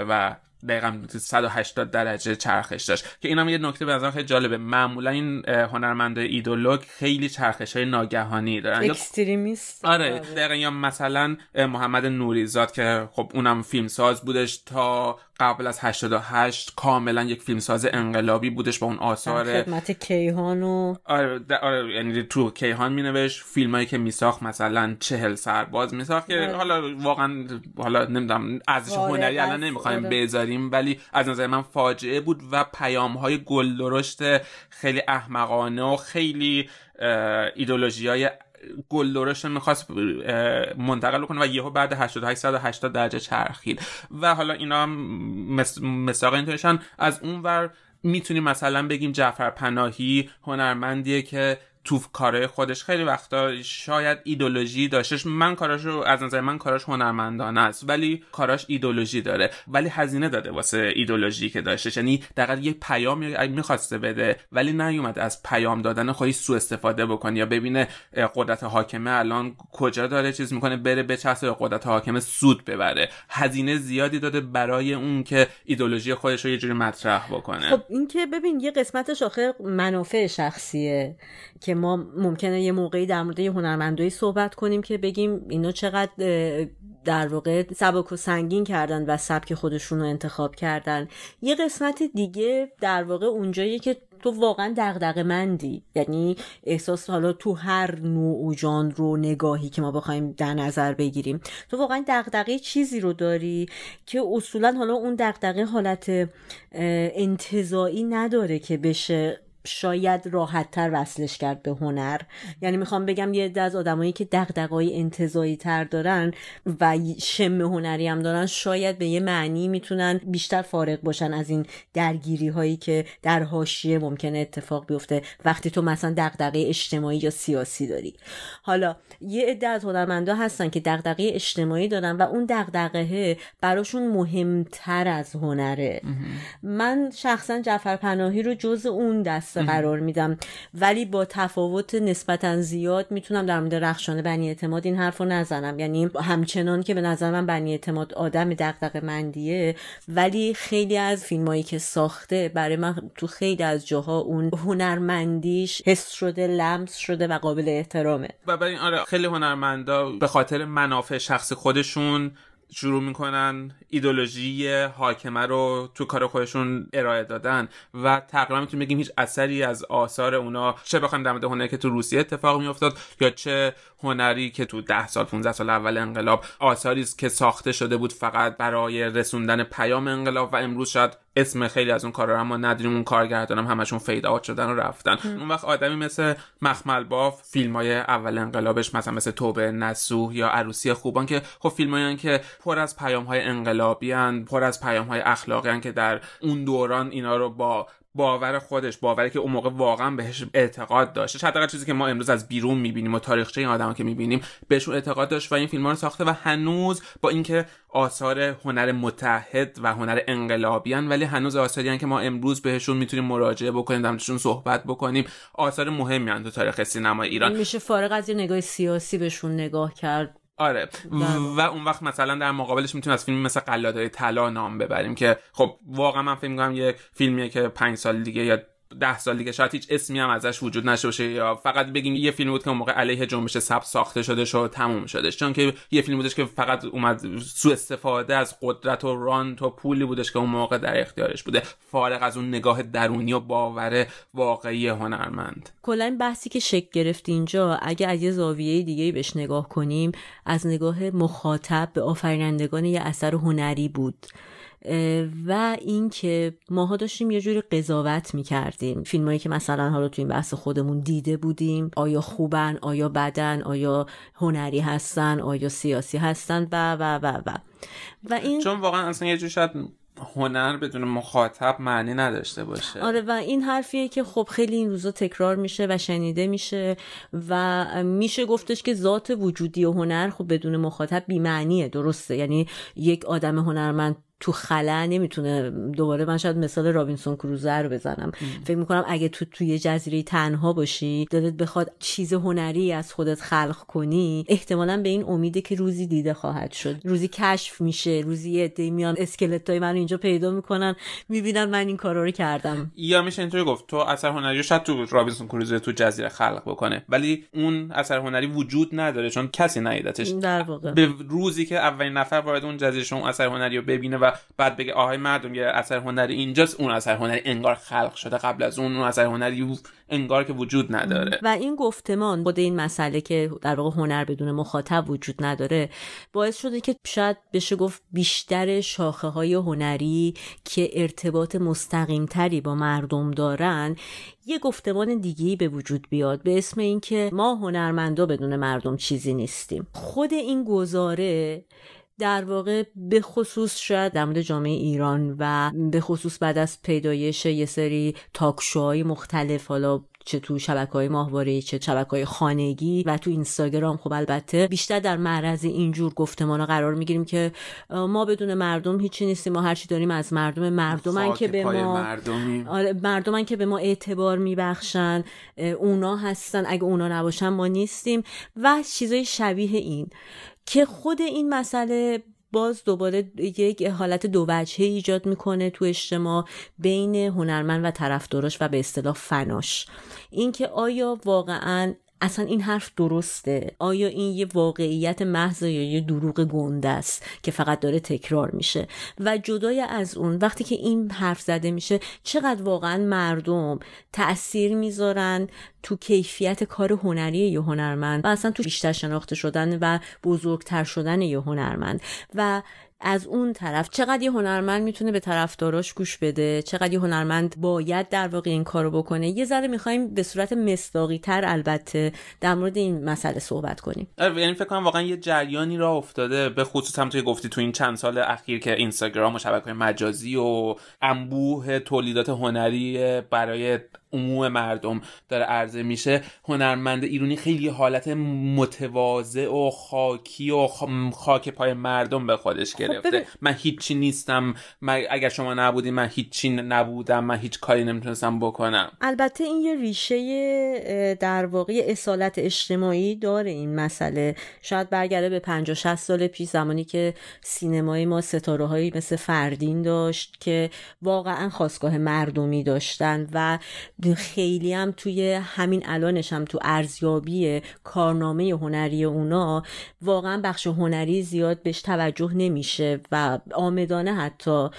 Speaker 2: و دقیقا 180 درجه چرخش داشت. که اینم یه نکته به خیلی جالبه. معمولا این هنرمند ایدولوگ خیلی چرخش های ناگهانی دارن.
Speaker 1: Extremist؟
Speaker 2: آره دقیقا یا مثلا محمد نوریزاد که خب اونم فیلمساز بودش تا قبل از 88 کاملا یک فیلمساز انقلابی بودش با اون آثار
Speaker 1: خدمت کیهان و
Speaker 2: آره, آره یعنی تو کیهان مینوشت. فیلمایی که میساخت مثلا چهل سرباز میساخت که حالا واقعا حالا نمی‌دونم ارزش هنری الان نمی‌خوایم بذاریم ولی از نظر من فاجعه بود و پیام های گل درشت خیلی احمقانه و خیلی ایدولوژی های گل درشت می‌خواست منتقل کنه و یهو بعد 88 180 درجه چرخید. و حالا اینا مساق اینطورشن از اون ور می‌تونیم مثلا بگیم جعفر پناهی هنرمندیه که تو کارهای خودش خیلی وقتا شاید ایدولوژی داشتش من کاراش از نظر من کاراش هنرمندانه است ولی کاراش ایدولوژی داره. ولی هزینه داده واسه ایدولوژی که داشتش یعنی دقیقا یه پیام می‌خواسته بده ولی نیومد از پیام دادن خودی سوء استفاده بکنه یا ببینه قدرت حاکمه الان کجا داره چیز می‌کنه بره به چسب قدرت حاکمه سود ببره. هزینه زیادی داده برای اون که ایدولوژی خودش رو یه جوری مطرح بکنه.
Speaker 1: خب این که ببین یه قسمتش آخر منافع شخصیه که ما ممکنه یه موقعی در مورد یه هنرمندایی صحبت کنیم که بگیم اینا چقدر در واقع سبک و سنگین کردن و سبک خودشون رو انتخاب کردن. یه قسمت دیگه در واقع اونجاییه که تو واقعا دغدغه مندی یعنی احساس حالا تو هر نوع و جان رو نگاهی که ما بخوایم در نظر بگیریم تو واقعا دغدغه چیزی رو داری که اصولا حالا اون دغدغه حالت انتظایی نداره که بشه شاید راحت تر وصلش کرد به هنر. یعنی می‌خوام بگم یه عده از آدمایی که دغدغه‌های انتظایی تر دارن و شم هنری هم دارن شاید به یه معنی می‌تونن بیشتر فارغ باشن از این درگیری هایی که در حاشیه ممکنه اتفاق بیفته وقتی تو مثلا دغدغه اجتماعی یا سیاسی داری. حالا یه عده از هنرمندا هستن که دغدغه اجتماعی دارن و اون دغدغه براشون مهمتر از هنره. من شخصا جعفر پناهی رو جز اون دست قرار میدم. ولی با تفاوت نسبتا زیاد می‌تونم در مورد رخشان بنی اعتماد این حرف رو نزنم. یعنی همچنان که به نظر من بنی اعتماد آدم دقدق مندیه ولی خیلی از فیلمایی که ساخته برای من تو خیلی از جاها اون هنرمندیش حس شده لمس شده و قابل احترامه.
Speaker 2: و برای آره خیلی هنرمندا به خاطر منافع شخص خودشون شروع می‌کنن ایدولوژی حاکمه رو تو کار خودشون ارائه دادن و تقریبا می‌تونیم بگیم هیچ اثری از آثار اونا چه بخوایم در مورد هنری که تو روسیه اتفاق میافتاد یا چه هنری که تو ده سال 15 سال اول انقلاب آثاری که ساخته شده بود فقط برای رسوندن پیام انقلاب و امروز شاید اسم خیلی از اون کارا رو اما نداریم اون کارگردانم هم همشون فید آوت شدن و رفتن. اون وقت آدمی مثل مخمل باف فیلم های اول انقلابش مثلا مثل توبه نسوح یا عروسی خوبان که خب فیلم که پر از پیام های انقلابی هن، پر از پیام های اخلاقی هن که در اون دوران اینا رو با باور خودش باوری که اون موقع واقعا بهش اعتقاد داشت. حداقل چیزی که ما امروز از بیرون می‌بینیم و تاریخچه این آدما که می‌بینیم بهشون اعتقاد داشت و این فیلم رو ساخته و هنوز با اینکه آثار هنر متحد و هنر انقلابیان ولی هنوز آثاری که ما امروز بهشون می‌تونیم مراجعه بکنیم درمشون صحبت بکنیم آثار مهمی تو تاریخ سینما ایران.
Speaker 1: میشه فارغ از یه نگاه سیاسی بهشون نگاه کرد.
Speaker 2: آره. و اون وقت مثلا در مقابلش می‌تونیم از فیلم مثل قلادای طلا نام ببریم که خب واقعا من فکر می‌کنم یک فیلمیه که پنج سال دیگه یا ده سال دیگه شاید هیچ اسمی هم ازش وجود نشه باشه یا فقط بگیم یه فیلم بود که اون موقع علیه جنبش سبز ساخته شده شد تموم شدش. چون که یه فیلم بودش که فقط اومد سوء استفاده از قدرت و رانت و پولی بودش که اون موقع در اختیارش بوده. فارغ از اون نگاه درونی و باور واقعی هنرمند.
Speaker 1: کلا این بحثی که شکل گرفت اینجا اگه از یه زاویه دیگه بهش نگاه کنیم از نگاه مخاطب به آفرینندگان یه اثر هنری بود. و اینکه ماها داشتیم یه جوری قضاوت می‌کردیم. فیلمایی که مثلا حالا تو این بحث خودمون دیده بودیم آیا خوبن آیا بدن آیا هنری هستن آیا سیاسی هستن و و و و.
Speaker 2: و این چون واقعا اصلا یه جور شاید هنر بدون مخاطب معنی نداشته باشه.
Speaker 1: آره و این حرفیه که خب خیلی این روزا تکرار میشه و شنیده میشه و میشه گفتش که ذات وجودی و هنر خب بدون مخاطب بیمعنیه درسته؟ یعنی یک آدم هنرمند تو خلا نمی‌تونه دوباره من شاید مثال رابینسون کروزه رو بزنم. فکر می‌کنم اگه تو توی جزیره تنها باشی دلت بخواد چیز هنری از خودت خلق کنی احتمالا به این امیده که روزی دیده خواهد شد. روزی کشف میشه روزی یه عده‌ای میان اسکلت های من اینجا پیدا می‌کنن می‌بینن من این کارا رو کردم.
Speaker 2: یا میشه اینطوری گفت تو اثر هنری شاید تو رابینسون کروزه تو جزیره خلق بکنه ولی اون اثر هنری وجود نداره چون کسی ندیدتش
Speaker 1: در واقع.
Speaker 2: به روزی که اولین نفر وارد اون جزیره شما اثر هنری رو ببینه و بعد بگه آهای مردم یه اثر هنری اینجاست اون اثر هنری انگار خلق شده قبل از اون اون اثر هنری انگار که وجود نداره.
Speaker 1: و این گفتمان خود این مسئله که در واقع هنر بدون مخاطب وجود نداره باعث شده که شاید بشه گفت بیشتر شاخه های هنری که ارتباط مستقیم تری با مردم دارن یه گفتمان دیگه به وجود بیاد به اسم اینکه ما هنرمندا بدون مردم چیزی نیستیم. خود این گزاره در واقع به خصوص شاید در مورد جامعه ایران و به خصوص بعد از پیدایش یه سری تاکشوهای مختلف حالا چه تو شبکه های ماهواره چه شبکه های خانگی و تو اینستاگرام خب البته بیشتر در معرض اینجور گفتمان قرار می‌گیریم که ما بدون مردم هیچی نیستیم ما هرچی داریم از مردم مردمن که به ما
Speaker 2: مردمی.
Speaker 1: آره مردمن که به ما اعتبار میبخشن اونا هستن اگه اونا نباشن ما نیستیم و چیزای شبیه این که خود این مسئله باز دوباره یک حالت دو وجهه ایجاد می‌کنه تو اجتماع بین هنرمند و طرفداراش و به اصطلاح فناش. اینکه آیا واقعا اصلا این حرف درسته. آیا این یه واقعیت محض یا یه دروغ گنده است که فقط داره تکرار میشه؟ و جدای از اون وقتی که این حرف زده میشه چقدر واقعا مردم تاثیر می‌ذارن تو کیفیت کار هنری یه هنرمند؟ و اصلا تو بیشتر شناخته شدن و بزرگتر شدن یه هنرمند. و از اون طرف. چقدر یه هنرمند می‌تونه به طرفداراش گوش بده؟ چقدر یه هنرمند باید در واقع این کارو بکنه؟ یه ذره می‌خوایم به صورت مصداقی تر البته در مورد این مسئله صحبت کنیم.
Speaker 2: یعنی فکر کنم واقعا یه جریانی را افتاده به خصوص هم توی گفتی تو این چند سال اخیر که اینستاگرام و شبکه‌های مجازی و انبوه تولیدات هنری برای عموم مردم داره عرضه میشه. هنرمند ایرانی خیلی حالت متواضع و خاکی و خاک پای مردم به خودش گرفته. من هیچی نیستم. من اگر شما نبودی من هیچی نبودم. من هیچ کاری نمی‌تونستم بکنم.
Speaker 1: البته این یه ریشه در واقع اصالت اجتماعی داره این مسئله. شاید برگرده به 50 60 سال پیش زمانی که سینمای ما ستاره هایی مثل فردین داشت که واقعا خواستگاه مردمی داشتن و خیلی هم توی همین الانش هم تو ارزیابی کارنامه هنری اونا واقعا بخش هنری زیاد بهش توجه نمیشه و آمدانه حتی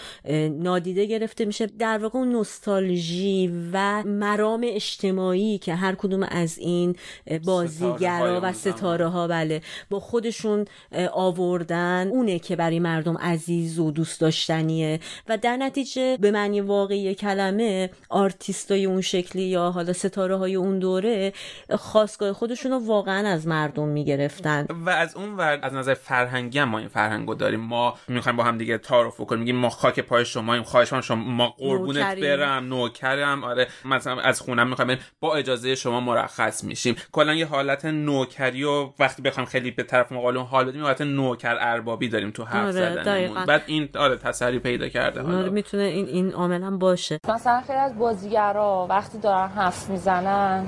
Speaker 1: نادیده گرفته میشه. در واقع اون نوستالژی و مرام اجتماعی که هر کدوم از این بازیگرا و ستاره ها بله با خودشون آوردن. اونه که برای مردم عزیز و دوست داشتنیه. و در نتیجه به معنی واقعی کلمه آرتیستای اون شکلی یا حالا ستاره های اون دوره خواستگاه خودشون رو واقعا از مردم می‌گرفتن.
Speaker 2: و از اون ور از نظر فرهنگی هم ما این فرهنگو داریم. ما می‌خوایم با هم دیگه تعارف کنیم میگیم ما خاک پای شما خواهش شما ما قربونت برم نوکرم. آره مثلا از خونم می‌خوایم با اجازه شما مرخص میشیم. کلا یه حالت نوکری و وقتی بخوایم خیلی به طرف مقابل حال بدیم حالت نوکر اربابی داریم تو حرف
Speaker 1: آره،
Speaker 2: زدنمون. بعد این آره تسری پیدا کرده
Speaker 1: آره
Speaker 2: حالا.
Speaker 1: می‌تونه این این عامل هم باشه.
Speaker 4: مثلا خیلی از بازیگرا وقتی دارن حرف می‌زنن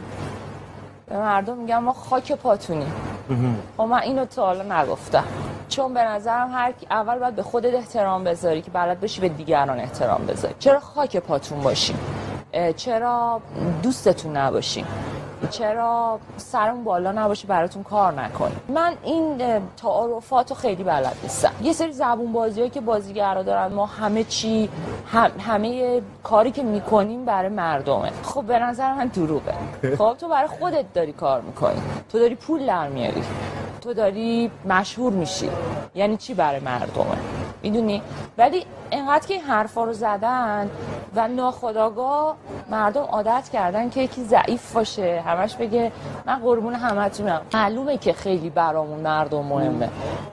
Speaker 4: به مردم میگن ما خاک پاتونیم. و من اینو تا حالا نگفتم. چون به نظرم هر اول باید به خودت احترام بذاری که بلد باشی به دیگران احترام بذاری. چرا خاک پاتون باشیم اه، چرا دوستتون نباشیم چرا سرمون بالا نباشه براتون کار نکنیم من این تعارفات رو خیلی بلد نیستم. یه سری زبون بازی که بازیگرا دارن ما همه چی هم- همه کاری که می‌کنیم برای مردمه. خب به نظر من دروغه. خب تو برای خودت داری کار می‌کنی. تو داری پول در میاری. تو داری مشهور میشی. یعنی چی برای مردمه می‌دونی؟ ولی اینقدر که این حرفا رو زدن و ناخداگاه مردم عادت کردن که یکی ضعیف باشه همش بگه من قربون همتونم. معلومه که خیلی برامون مردم مهمه.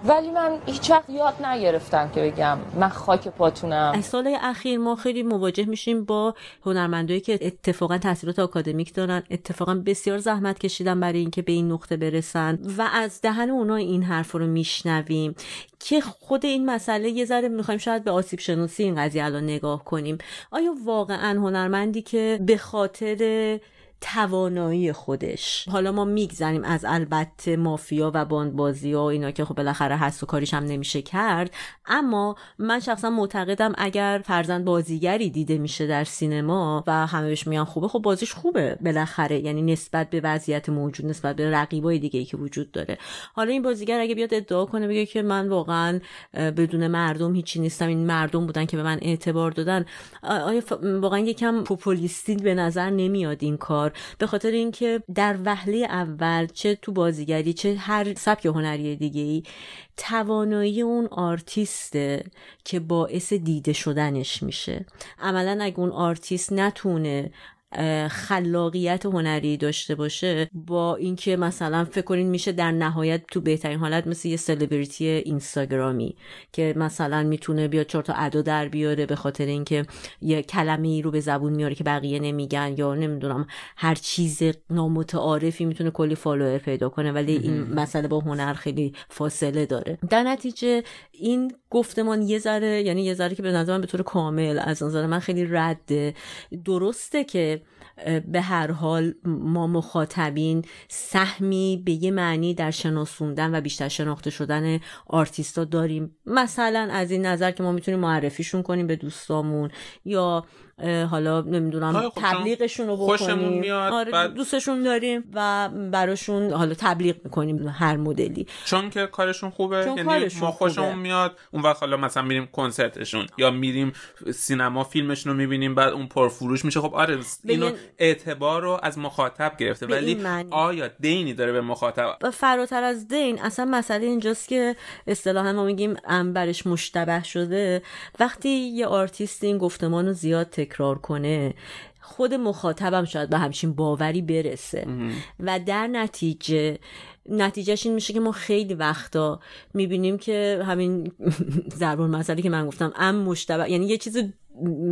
Speaker 4: ولی من هیچ وقت یاد نگرفتم که بگم من خاک پاتونم.
Speaker 1: از سال اخیر ما خیلی مواجه میشیم با هنرمندایی که اتفاقا تحصیلات آکادمیک دارن. اتفاقا بسیار زحمت کشیدن برای اینکه به این نقطه برسن. و از دهن اونا این حرف رو میشنویم که خود این مسئله یه ذره می‌خوایم شاید به آسیب شناسی این قضیه الان نگاه کنیم. آیا واقعا هنرمندی که به خاطر توانایی خودش. حالا ما میگذریم از البته مافیا و باندبازی و اینا که خب بالاخره هست و کاریش هم نمیشه کرد. اما من شخصا معتقدم اگر فرزند بازیگری دیده میشه در سینما و همه بهش میان خوبه خب بازیش خوبه بالاخره. یعنی نسبت به وضعیت موجود نسبت به رقیبای دیگه ای که وجود داره. حالا این بازیگر اگه بیاد ادعا کنه بگه که من واقعا بدون مردم هیچی نیستم این مردم بودن که به من اعتبار دادن. آیا واقعا یکم پوپولیستی به نظر نمیاد این کار به خاطر اینکه در وهله اول چه تو بازیگری چه هر سبک هنری دیگه ای توانایی اون آرتیسته که باعث دیده شدنش میشه. عملا اگه اون آرتیست نتونه خلاقیت هنری داشته باشه با اینکه مثلا فکر کنین میشه در نهایت تو بهترین حالت مثل یه سلبریتی اینستاگرامی که مثلا می‌تونه بیاد چهار تا ادا در بیاره به خاطر اینکه یه کلمه ای رو به زبون میاره که بقیه نمیگن یا نمی‌دونم هر چیز نامتعارفی می‌تونه کلی فالوور پیدا کنه ولی این مسئله با هنر خیلی فاصله داره. در نتیجه این گفتمان یه ذره یعنی یه ذره که به نظر من به طور کامل از نظر من خیلی رده. درسته که به هر حال ما مخاطبین سهمی به یه معنی در شناسوندن و بیشتر شناخته شدن آرتیستا داریم. مثلا از این نظر که ما می‌تونیم معرفیشون کنیم به دوستامون یا حالا نمی‌دونم تبلیغشون رو بکنیم.
Speaker 2: میاد
Speaker 1: آره
Speaker 2: بعد...
Speaker 1: دوستشون داریم و براشون حالا تبلیغ می‌کنیم هر مدلی.
Speaker 2: چون که کارشون خوبه
Speaker 1: چون
Speaker 2: یعنی
Speaker 1: کارشون
Speaker 2: ما خوشمون
Speaker 1: خوبه.
Speaker 2: میاد. اون وقت حالا مثلا میریم کنسرتشون یا میریم سینما فیلمشون رو می‌بینیم بعد اون پرفروش میشه. خب آره اینو اعتبار رو از مخاطب گرفته. ولی. آیا دینی داره به مخاطب؟
Speaker 1: فراتر از دین اصلا مسئله اینجاست که اصطلاحا ما میگیم امر بهش مشتبه شده. وقتی یه آرتیست این گفتمان رو زیاد تکرار کنه خود مخاطبم شاید به همچین باوری برسه. و در نتیجه نتیجهش این میشه که ما خیلی وقتا می‌بینیم که همین ضرب‌المثله که من گفتم امر مشتبه یعنی یه چیز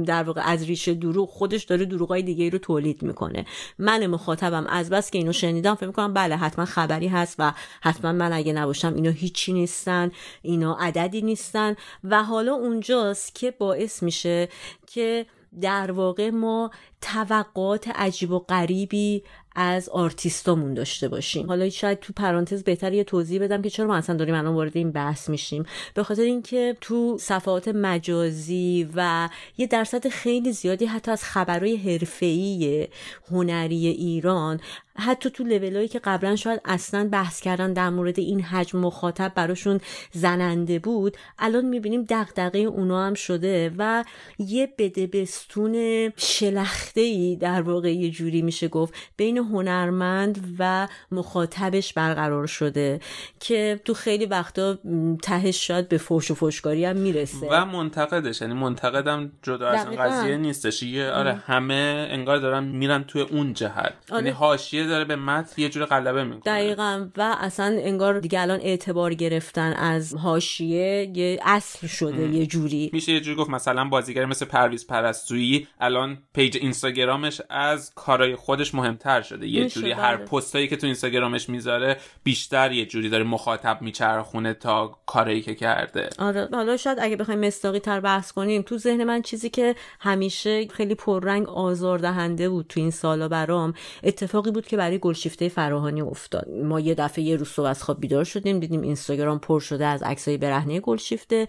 Speaker 1: در واقع از ریشه دروغ خودش داره دروغای دیگه رو تولید می‌کنه. من مخاطبم از بس که اینو شنیدم فکر می‌کنم بله حتما خبری هست و حتما من اگه نباشم اینا هیچی نیستن اینا عددی نیستن. و حالا اونجاست که باعث میشه که در واقع ما توقعات عجیب و غریبی از آرتیستامون داشته باشیم. حالا شاید تو پرانتز بهتر یه توضیح بدم که چرا ما اصلا داریم الان وارد این بحث میشیم. به خاطر اینکه تو صفحات مجازی و یه درصد خیلی زیادی حتی از خبرهای حرفه‌ای هنری ایران حتی تو لولایی که قبلا شاید اصلا بحث کردن در مورد این حجم مخاطب براشون زننده بود الان می‌بینیم دغدغه اونا هم شده و یه بدبستون شلخته ای در واقع یه جوری میشه گفت. بین هنرمند و مخاطبش برقرار شده که تو خیلی وقتا تهش شاید به فوش و فوشکاری هم می‌رسه.
Speaker 2: و منتقدش یعنی منتقدم جدا از این. قضیه نیستش. یه آره همه انگار دارن میرن توی اون جهت. یعنی حاشیه داره به متن یه جور غلبه می‌کنه.
Speaker 1: دقیقا. و اصلا انگار دیگه الان اعتبار گرفتن از حاشیه یه اصل شده یه جوری.
Speaker 2: میشه یه جوری گفت مثلا بازیگر مثل پرویز پرستویی الان page اینستاگرامش از کارهای خودش مهمتر شده. یه
Speaker 1: میشه،
Speaker 2: جوری هر
Speaker 1: بله.
Speaker 2: پستایی که تو اینستاگرامش می‌ذاره بیشتر یه جوری داره مخاطب میچرخونه تا کارایی که کرده.
Speaker 1: آره حالا شاید اگه بخوایم مستاقی تر بحث کنیم تو ذهن من چیزی که همیشه خیلی پررنگ آزاردهنده بود تو این سالا برام اتفاقی بود که برای گلشیفته فراهانی افتاد. ما یه دفعه یه روز صبح از خواب بیدار شدیم دیدیم اینستاگرام پر شده از عکسای برهنه گلشیفته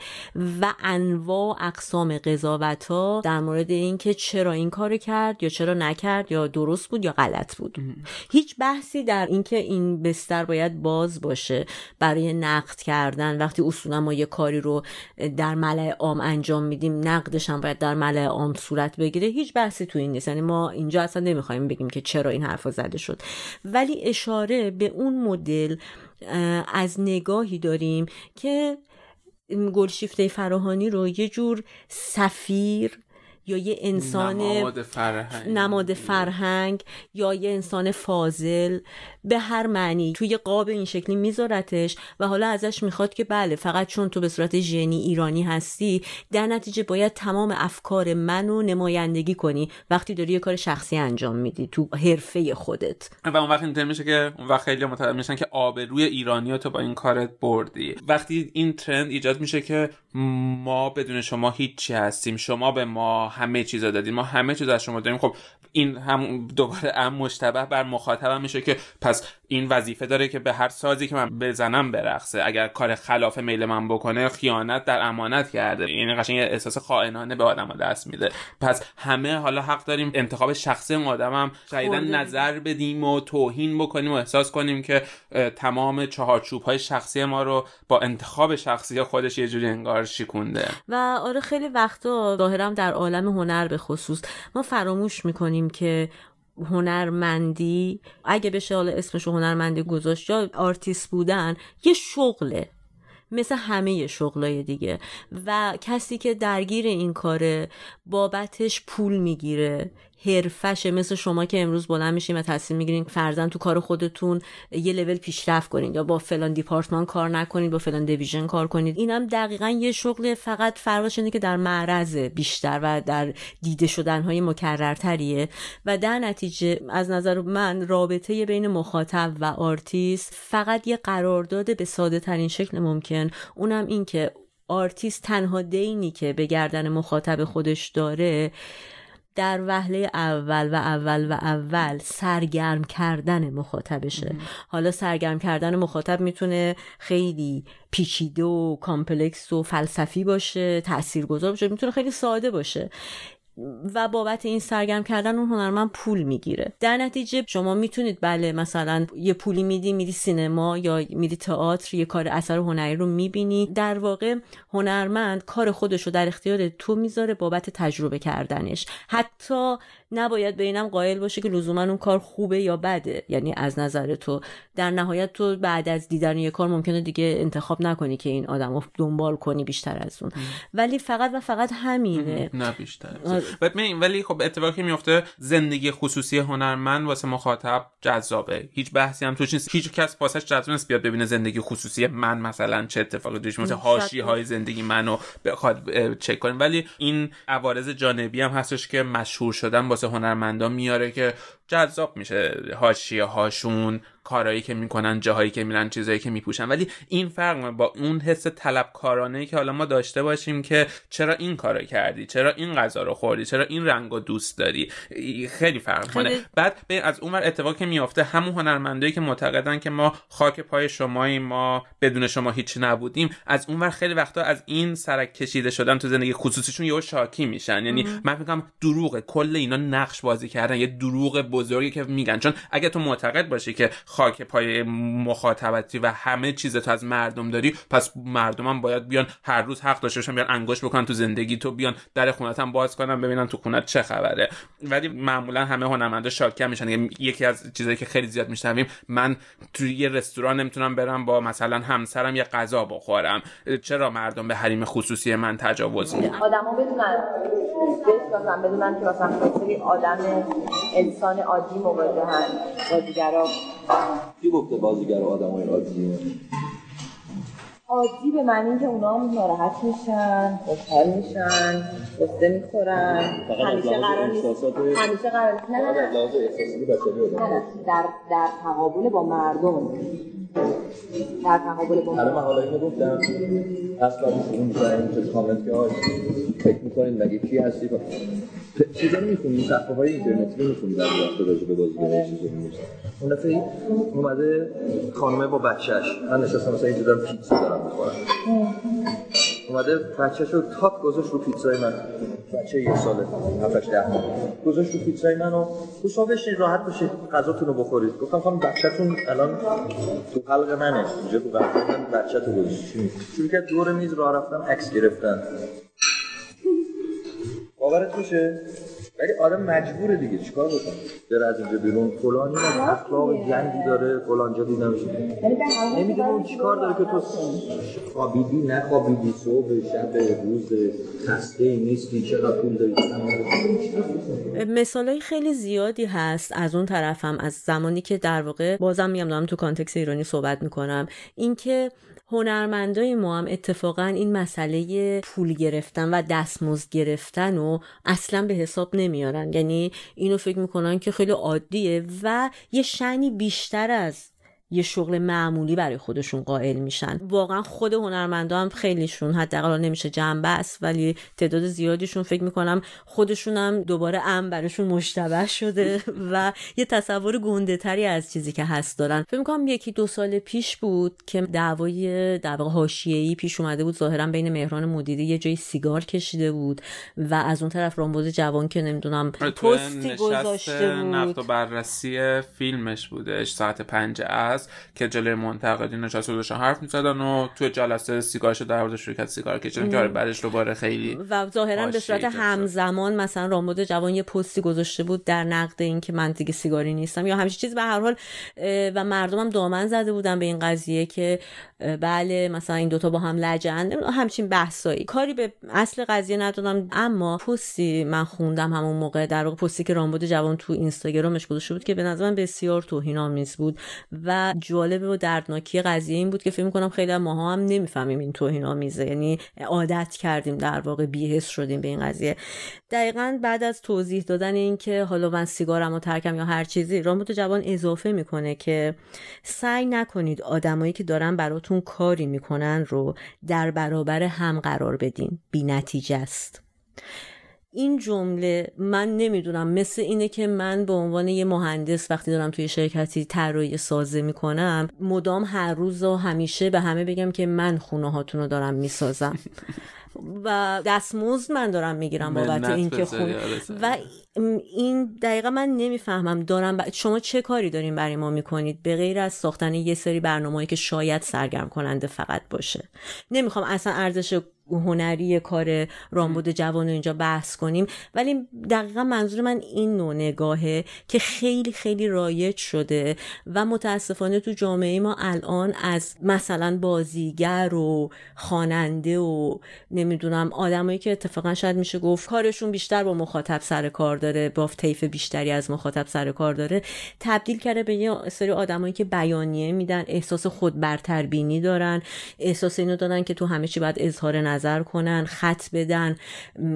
Speaker 1: و انواع اقسام قضاوت ها در مورد اینکه چرا این کارو کرد یا چرا نکرد یا درست بود یا غلط بود. هیچ بحثی در اینکه این بستر باید باز باشه برای نقد کردن. وقتی اصولا ما یه کاری رو در ملع عام انجام میدیم نقدش هم باید در ملع عام صورت بگیره. هیچ بحثی تو این نیست. یعنی ما اینجا اصلا نمی‌خوایم بگیم که چرا این حرفا زده شد. ولی اشاره به اون مدل از نگاهی داریم که گلشیفته فراهانی رو یه جور سفیر یا یه انسان
Speaker 2: نماد فرهنگ.
Speaker 1: نماد فرهنگ یا یه انسان فاضل به هر معنی. توی قاب این شکلی میذارتش و حالا ازش می‌خواد که بله فقط چون تو به صورت ژنی ایرانی هستی در نتیجه باید تمام افکار منو نمایندگی کنی. وقتی داری یه کار شخصی انجام میدی تو حرفه خودت.
Speaker 2: و اون وقت اینطور میشه که اون وقت خیلی متوجه میشن که آبروی ایرانی تو با این کارت بردی. وقتی این ترند ایجاد میشه که ما بدون شما هیچی هستیم. شما به ما همه چیزا دادین ما همه چیز از شما داریم خب این هم دوباره هم مشتبه بر مخاطبم میشه که پس این وظیفه داره که به هر سازی که من بزنم برقصه. اگر کار خلاف میل من بکنه خیانت در امانت کرده. یعنی قشنگ احساس خائنانه به آدم دست میده. پس همه حالا حق داریم انتخاب شخصی اون آدمم. شدیدا نظر بدیم و توهین بکنیم و احساس کنیم که تمام چهارچوب های شخصی ما رو با انتخاب شخصی خودش یه جوری انگار شکونده
Speaker 1: و آره خیلی وقتا ظاهرم در عالم هنر به خصوص ما فراموش می‌کنیم که هنرمندی اگه بشه حالا اسمش هنرمندی گذاشت یا آرتیست بودن یه شغله. مثل همه شغلای دیگه. و کسی که درگیر این کاره بابتش پول می‌گیره. حرفشه مثل شما که امروز بلند میشین و تصمیم می‌گیرین فرضا تو کار خودتون یه لول پیشرفت کنین یا با فلان دیپارتمان کار نکنید با فلان division کار کنید اینم دقیقا یه شغل فقط فرقش اینه که در معرض بیشتر و در دیده شدن های مکررتریه. و در نتیجه از نظر من رابطه بین مخاطب و آرتیست فقط یه قرارداد به ساده ترین شکل ممکن. اونم این که آرتیست تنها دینی که به گردن مخاطب خودش داره در وهله اول و اول و اول سرگرم کردن مخاطبشه. حالا سرگرم کردن مخاطب می‌تونه خیلی پیچیده و complex و فلسفی باشه تاثیرگذار باشه می‌تونه خیلی ساده باشه. و بابت این سرگرم کردن اون هنرمند پول می‌گیره. در نتیجه شما می‌تونید بله مثلا یه پولی میدی میری سینما یا میری تئاتر یه کار اثر هنری رو می‌بینی. در واقع هنرمند کار خودش رو در اختیار تو می‌ذاره بابت تجربه کردنش. حتی نباید به اینم قائل باشه که لزوما اون کار خوبه یا بده. یعنی از نظر تو در نهایت تو بعد از دیدن یه کار ممکنه دیگه انتخاب نکنی که این آدم رو دنبال کنی بیشتر از اون. ولی فقط و فقط همینه.
Speaker 2: نه بیشتر. ولی خب اتفاقی میفته زندگی خصوصی هنرمند واسه مخاطب جذابه. هیچ بحثی هم توش نیست هیچ کس واسش جذاب نیست بیاد ببینه زندگی خصوصی من مثلا چه اتفاقی توش میفته. حاشیه های زندگی منو بخواد چک کنه. ولی این عوارض جانبی هم هستش که مشهور شدن واسه هنرمندا میاره که جذاب میشه. حاشیه هاشون کارهایی که می‌کنن جاهایی که میرن چیزایی که میپوشن. ولی این فرق با اون حس طلبکارانه ای که حالا ما داشته باشیم که چرا این کارو کردی؟ چرا این غذا رو خوردی؟ چرا این رنگ رو دوست داری؟ خیلی فرق کنه بعد به از اون ور اتفاقی که میافته همون هنرمندایی که معتقدن که ما خاک پای شمایی ما بدون شما هیچی نبودیم از اون ور خیلی وقتا از این سرک کشیده شدن تو زندگی خصوصیشون یهو شاکی میشن. یعنی من میگم دروغه. کل اینا نقش بازی کردن. یه دروغ بزرگی که میگن. چون اگه تو معتقد باشی که خاک پای مخاطبتی و همه چیز تو از مردم داری پس مردم هم باید بیان هر روز حق داشته باشن بیان انگشت بکنن تو زندگی تو بیان در خونت هم باز کنن ببینن تو خونت چه خبره. ولی معمولا همه هنرمندا شاکی میشن. یعنی یکی از چیزایی که خیلی زیاد میشنویم من توی یه رستوران نمی‌تونم برم با مثلا همسرم یه غذا بخورم. چرا مردم به حریم خصوصی من تجاوز می‌کنن؟
Speaker 4: آدما بدونن. بدونن که مثلا آدم انسان عادی مواجهن بازیگرا
Speaker 3: کی گفته بازیگر آدم های عادیه؟
Speaker 4: عادی به معنی که اونا هم ناراحت میشن خوشحال میشن قصه می‌خورن. همیشه قرار نیست همیشه قرار نیست. نه نه نه. در در تقابل با مردم. در تقابل با
Speaker 3: من
Speaker 4: مردم
Speaker 3: حالا اینو گفتم. اصلا شروع می‌کنیم چه کامنت که فکر می‌کنین مگه کی هستی؟ چیزا رو می‌خونیم صفحه های اینترنتی رو می‌خونیم در وقت راجع به بازیگرای چیزا رو می‌نویسن. اون دفعه اومده خانمه با بچهش من نشستم مثلا اینجا دارم پیتزا دارم می‌خورم. اومده بچهش رو تاک گذاشت رو پیتزای من. بچه یه ساله هفتش ده ماه. گذاشت رو پیتزای من و گفت شما بشین راحت باشید غذاتون رو بخورید. گفتم خانم بچهتون الان تو حلق منه. اینجا تو غذا من بچه تو گذاشت؟ شروع کرد دور میز راه رفتن عکس گرفتن. باورت میشه؟ ولی آدم مجبوره دیگه چیکار بکنه؟ بره از اینجا بیرون. فلانی از اخلاق جنگی داره فلان جا دیدم. نمی‌دونه اون چیکار داره که تو خوابیدی نخوابیدی صبح شب روز خسته نیستی چقدر پول داری؟
Speaker 1: مثال های خیلی زیادی هست از اون طرفم از زمانی که در واقع بازم میگم دارم تو کانتکس ایرانی صحبت می‌کنم. اینکه هنرمندای ما هم اتفاقا این مسئله پول گرفتن و دستمزد گرفتن و اصلا به حساب نمیارن. یعنی اینو فکر می‌کنن که خیلی عادیه و یه شنی بیشتر از یه شغل معمولی برای خودشون قائل میشن. واقعا خود هنرمندا هم خیلیشون حداقل نمیشه جنبه است ولی تعداد زیادیشون فکر می‌کنم خودشون هم دوباره ام براشون مشتبه شده و یه تصور گنده تری از چیزی که هست دارن. فکر می‌کنم یکی دو سال پیش بود که دعوای در واقع حاشیه‌ای پیش اومده بود. ظاهرا بین مهران مدیری یه جای سیگار کشیده بود و از اون طرف رامبد جوان که نمی‌دونم پستی گذاشته بود
Speaker 2: نقد و بررسی فیلمش بودش ساعت پنج از. که جلوی منتقدین نشسته داشتن حرف می‌زدن و تو جلسه سیگارشو در مورد شرکت سیگار کشیدن که آره بعدش دوباره خیلی
Speaker 1: و ظاهرا به صورت همزمان مثلا رامبد جوان یه پستی گذاشته بود در نقد این که من دیگه سیگاری نیستم. یا همچین چیز به هر حال و مردمم دامن زده بودن به این قضیه که بله مثلا این دوتا با هم لجن. همچین بحثایی. کاری به اصل قضیه ندادم اما پستی من خوندم همون موقع در واقع پستی که رامبد جوان تو اینستاگرامش گذاشته بود که به نظر من بسیار توهین آمیز بود. و جالب و دردناکی قضیه این بود که فکر می‌کنم خیلی ماها هم نمی‌فهمیم این توهین آمیزه. یعنی عادت کردیم در واقع بیهس شدیم به این قضیه. دقیقا بعد از توضیح دادن این که حالا من سیگارم رو ترکم یا هر چیزی رامبد جوان اضافه می‌کنه که سعی نکنید آدمایی که دارن براتون کاری می‌کنن رو در برابر هم قرار بدین. بی نتیجه است. این جمله من نمی‌دونم. مثل اینه که من به عنوان یه مهندس وقتی دارم توی شرکتی طراحی سازه می‌کنم مدام هر روز و همیشه به همه بگم که من خونه هاتون رو دارم می‌سازم. و دستمزد من دارم می‌گیرم بابت
Speaker 2: منت
Speaker 1: این که
Speaker 2: بذاری،
Speaker 1: خون
Speaker 2: آره،.
Speaker 1: و این دقیقا من نمی‌فهمم. دارم ب... شما چه کاری دارین برای ما می‌کنید؟ به غیر از ساختن یه سری برنامه‌ای که شاید سرگرم کننده فقط باشه. نمی‌خوام اصلا ارزش هنری کار رامبد جوان رو اینجا بحث کنیم. ولی دقیقا منظور من این نوع نگاهه که خیلی خیلی رایج شده و متاسفانه تو جامعه ما الان از مثلا بازیگر و خواننده و نمی‌دونم آدمایی که اتفاقا شاید میشه گفت کارشون بیشتر با مخاطب سر کار داره با طیف بیشتری از مخاطب سر کار داره تبدیل کرده به یه سری آدمایی که بیانیه میدن احساس خود برتربینی دارن احساس اینو دارن که تو همه چی باید اظهار نظر کنن خط بدن.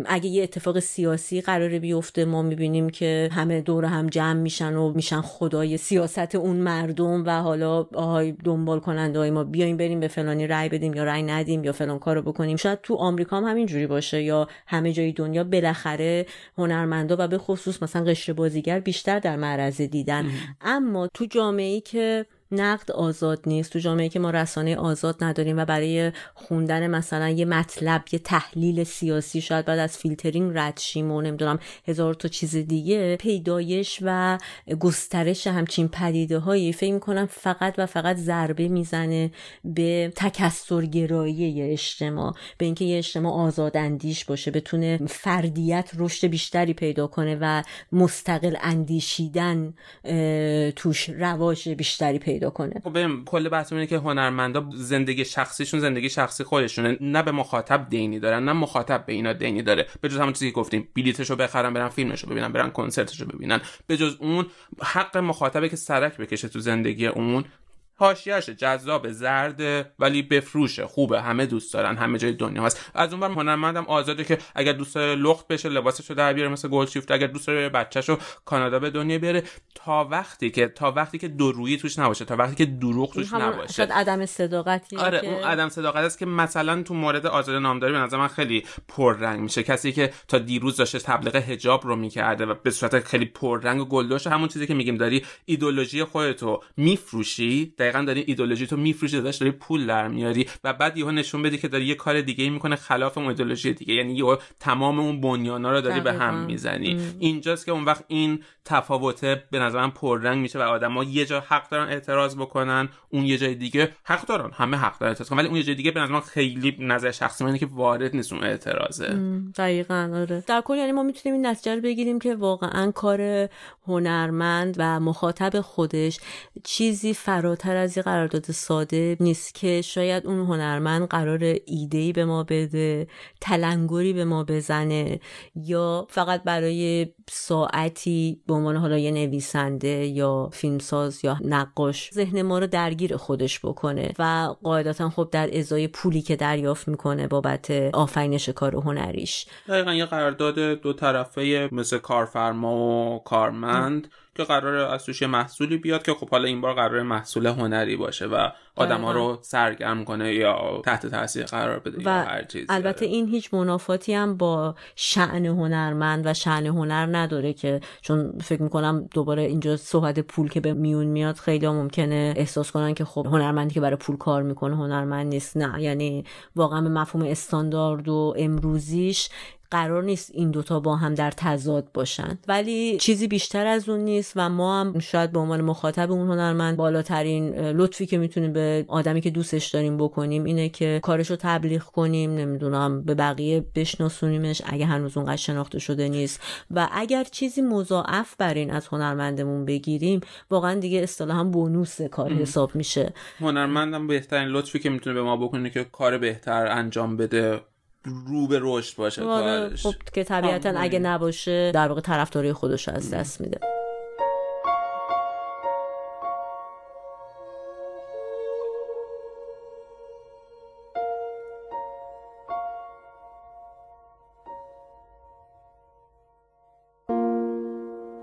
Speaker 1: اگه یه اتفاق سیاسی قراره بیفته ما می‌بینیم که همه دور هم جمع میشن و میشن خدای سیاست اون مردم و حالا آهای دنبال کننده های ما بیایم بریم به فلانی رأی بدیم یا رأی ندیم یا فلان کارو بکنیم. شاید تو آمریکا هم همین جوری باشه یا همه جای دنیا بالاخره هنرمندا و به خصوص مثلا قشر بازیگر بیشتر در معرض دیدن. اما تو جامعه ای که نقد آزاد نیست. تو جامعه که ما رسانه آزاد نداریم و برای خوندن مثلا یه مطلب یه تحلیل سیاسی شاید باید از فیلترینگ رد شیم و نمی‌دونم هزار تا چیز دیگه پیدایش و گسترش همچین پدیده هایی فکر می‌کنم فقط و فقط ضربه می‌زنه به تکثرگرایی یه اجتماع به اینکه یه اجتماع آزاداندیش باشه بتونه فردیت رشد بیشتری پیدا کنه و مستقل اندیشیدن توش رواج بیشتری پیدا کنه.
Speaker 2: خب کل بحث اینه که هنرمندا زندگی شخصیشون زندگی شخصی خودشونه. نه به مخاطب دینی دارن نه مخاطب به اینا دینی داره. به جز همون چیزی که گفتیم بلیتشو بخرن برن فیلمشو ببینن برن کنسرتشو ببینن. به جز اون حق مخاطبه که سرک بکشه تو زندگی اون حاشیه‌اشه جذاب زرده ولی بفروشه خوبه همه دوست دارن همه جای دنیا هست. از اون بر هنرمندم آزاده که اگر دوست داره لخت بشه لباسشو در بیاره مثل گلدشیفت اگر دوست داره بچه‌شو کانادا به دنیا بیاره. تا وقتی که تا وقتی که درویی توش نباشه تا وقتی که دروغ توش نباشه.
Speaker 1: شاید عدم صداقتی
Speaker 2: آره
Speaker 1: که...
Speaker 2: اون عدم صداقت است که مثلا تو مورد آزاد نامداری به نظر من خیلی پررنگ میشه. کسی که تا دیروز داشته تبلیغ حجاب رو می‌کرده و به صورت خیلی پررنگ و گلدوش همون چیزی که میگیم داری ایدولوژی خودتو میفروشی دقیقا داری ایدولوژی تو میفروشی داشت داری پول در میاری و بعد یهو نشون بدی که داری یه کار دیگه ای می‌کنه خلاف اون ایدولوژی دیگه. یعنی یهو تمام اون بنیانا رو داری به هم. می‌زنی. اینجاست که اون وقت این تفاوته به نظر من پررنگ میشه و آدما یه جا حق دارن اعتراض بکنن اون یه جای دیگه حق دارن همه حق دارن اعتراض کنن. ولی اون یه جای دیگه به نظر من خیلی نظر شخصی من اینه که وارد نیست اون اعتراضه.
Speaker 1: دقیقا آره. در کل یعنی ما می‌تونیم این نتیجه رو بگیریم که واقعا کار هنرمند و مخاطب خودش چیزی فراتر از یه قرارداد ساده نیست که شاید اون هنرمند قرار ایدهی به ما بده تلنگری به ما بزنه یا فقط برای ساعتی به عنوان حالا یه نویسنده یا فیلمساز یا نقاش ذهن ما رو درگیر خودش بکنه و قاعدتا خب در ازای پولی که دریافت می‌کنه بابت آفرینش کار هنریش.
Speaker 2: دقیقا یه قرارداد دو طرفه مثل کارفرما و کارمند. که قرار از توش یه محصولی بیاد که خب حالا این بار قرار محصول هنری باشه و آدما رو سرگرم کنه یا تحت تاثیر قرار بده یا
Speaker 1: و
Speaker 2: هر چیزی.
Speaker 1: البته این هیچ منافاتی هم با شعن هنرمند و شعن هنر نداره که چون فکر می‌کنم دوباره اینجا صحبت پول که به میون میاد خیلی ممکنه احساس کنن که خب هنرمندی که برای پول کار می‌کنه هنرمند نیست. نه یعنی واقعا به مفهوم استاندارد و امروزیش قرار نیست این دوتا با هم در تضاد باشن. ولی چیزی بیشتر از اون نیست و ما هم شاید به عنوان مخاطب اون هنرمند بالاترین لطفی که می‌تونیم به آدمی که دوستش داریم بکنیم اینه که کارش رو تبلیغ کنیم. نمی‌دونم به بقیه بشناسونیمش اگه هنوز اونقدر شناخته شده نیست. و اگر چیزی مضاعف بر این از هنرمندمون بگیریم واقعا دیگه اصطلاحا بونوس کار حساب میشه.
Speaker 2: هنرمندم بهترین لطفی که می‌تونه به ما بکنه که کار بهتر انجام بده. رو به رشد باشه.
Speaker 1: آره،
Speaker 2: کارش.
Speaker 1: خب که طبیعتا
Speaker 2: آره.
Speaker 1: اگه نباشه در واقع طرفداری خودش از دست میده.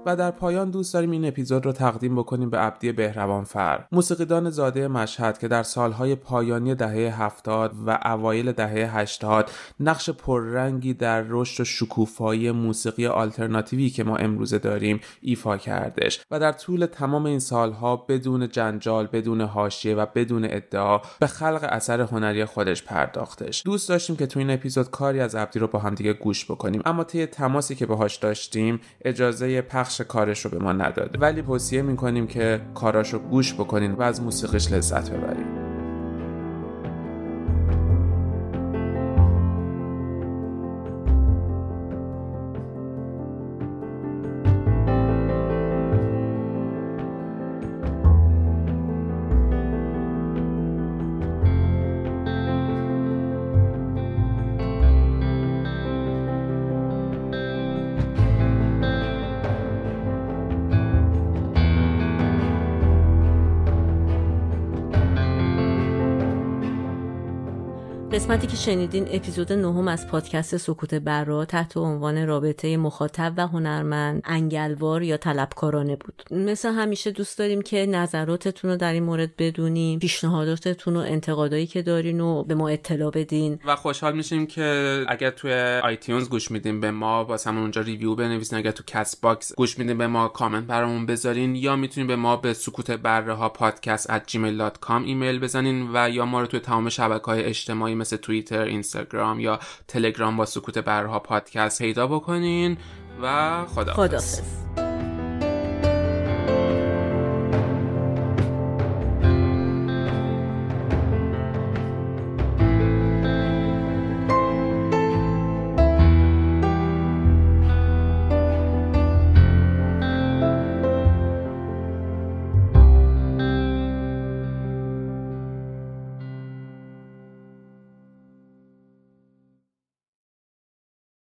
Speaker 2: و در پایان دوست داریم این اپیزود رو تقدیم بکنیم به عبدی بهروانفر موسیقیدان زاده مشهد که در سالهای پایانی دهه هفتاد و اوایل دهه هشتاد نقش پررنگی در رشد و شکوفایی موسیقی آلترناتیوی که ما امروزه داریم ایفا کردش و در طول تمام این سالها بدون جنجال بدون حاشیه و بدون ادعا به خلق اثر هنری خودش پرداختش. دوست داشتیم که تو این اپیزود کاری از عبدی رو با هم دیگه گوش بکنیم اما طی تماسی که باهاش داشتیم اجازه پخش کارش رو به ما نداده. ولی توصیه می‌کنیم که کاراش رو گوش بکنین و از موسیقیش لذت ببرین.
Speaker 1: قسمتی که شنیدین اپیزود نهم از پادکست سکوت بره‌ها تحت عنوان رابطه مخاطب و هنرمند انگل‌وار یا طلبکارانه بود. مثل همیشه دوست داریم که نظراتتون رو در این مورد بدونیم پیشنهاداتتون و انتقادایی که دارین و به ما اطلاع بدین.
Speaker 2: و خوشحال میشیم که اگر توی iTunes گوش میدیم به ما باز همون اونجا review بنویسین. اگر تو Castbox گوش میدیم به ما کامنت برامون بذارین. یا می‌تونین به ما به سکوت بره ها پادکست ایمیل بزنین و یا ما رو توی تمام شبکه های اجتماعی مثل توییتر اینستاگرام یا تلگرام با سکوت بره ها پادکست پیدا بکنین و خدا
Speaker 1: خدافظ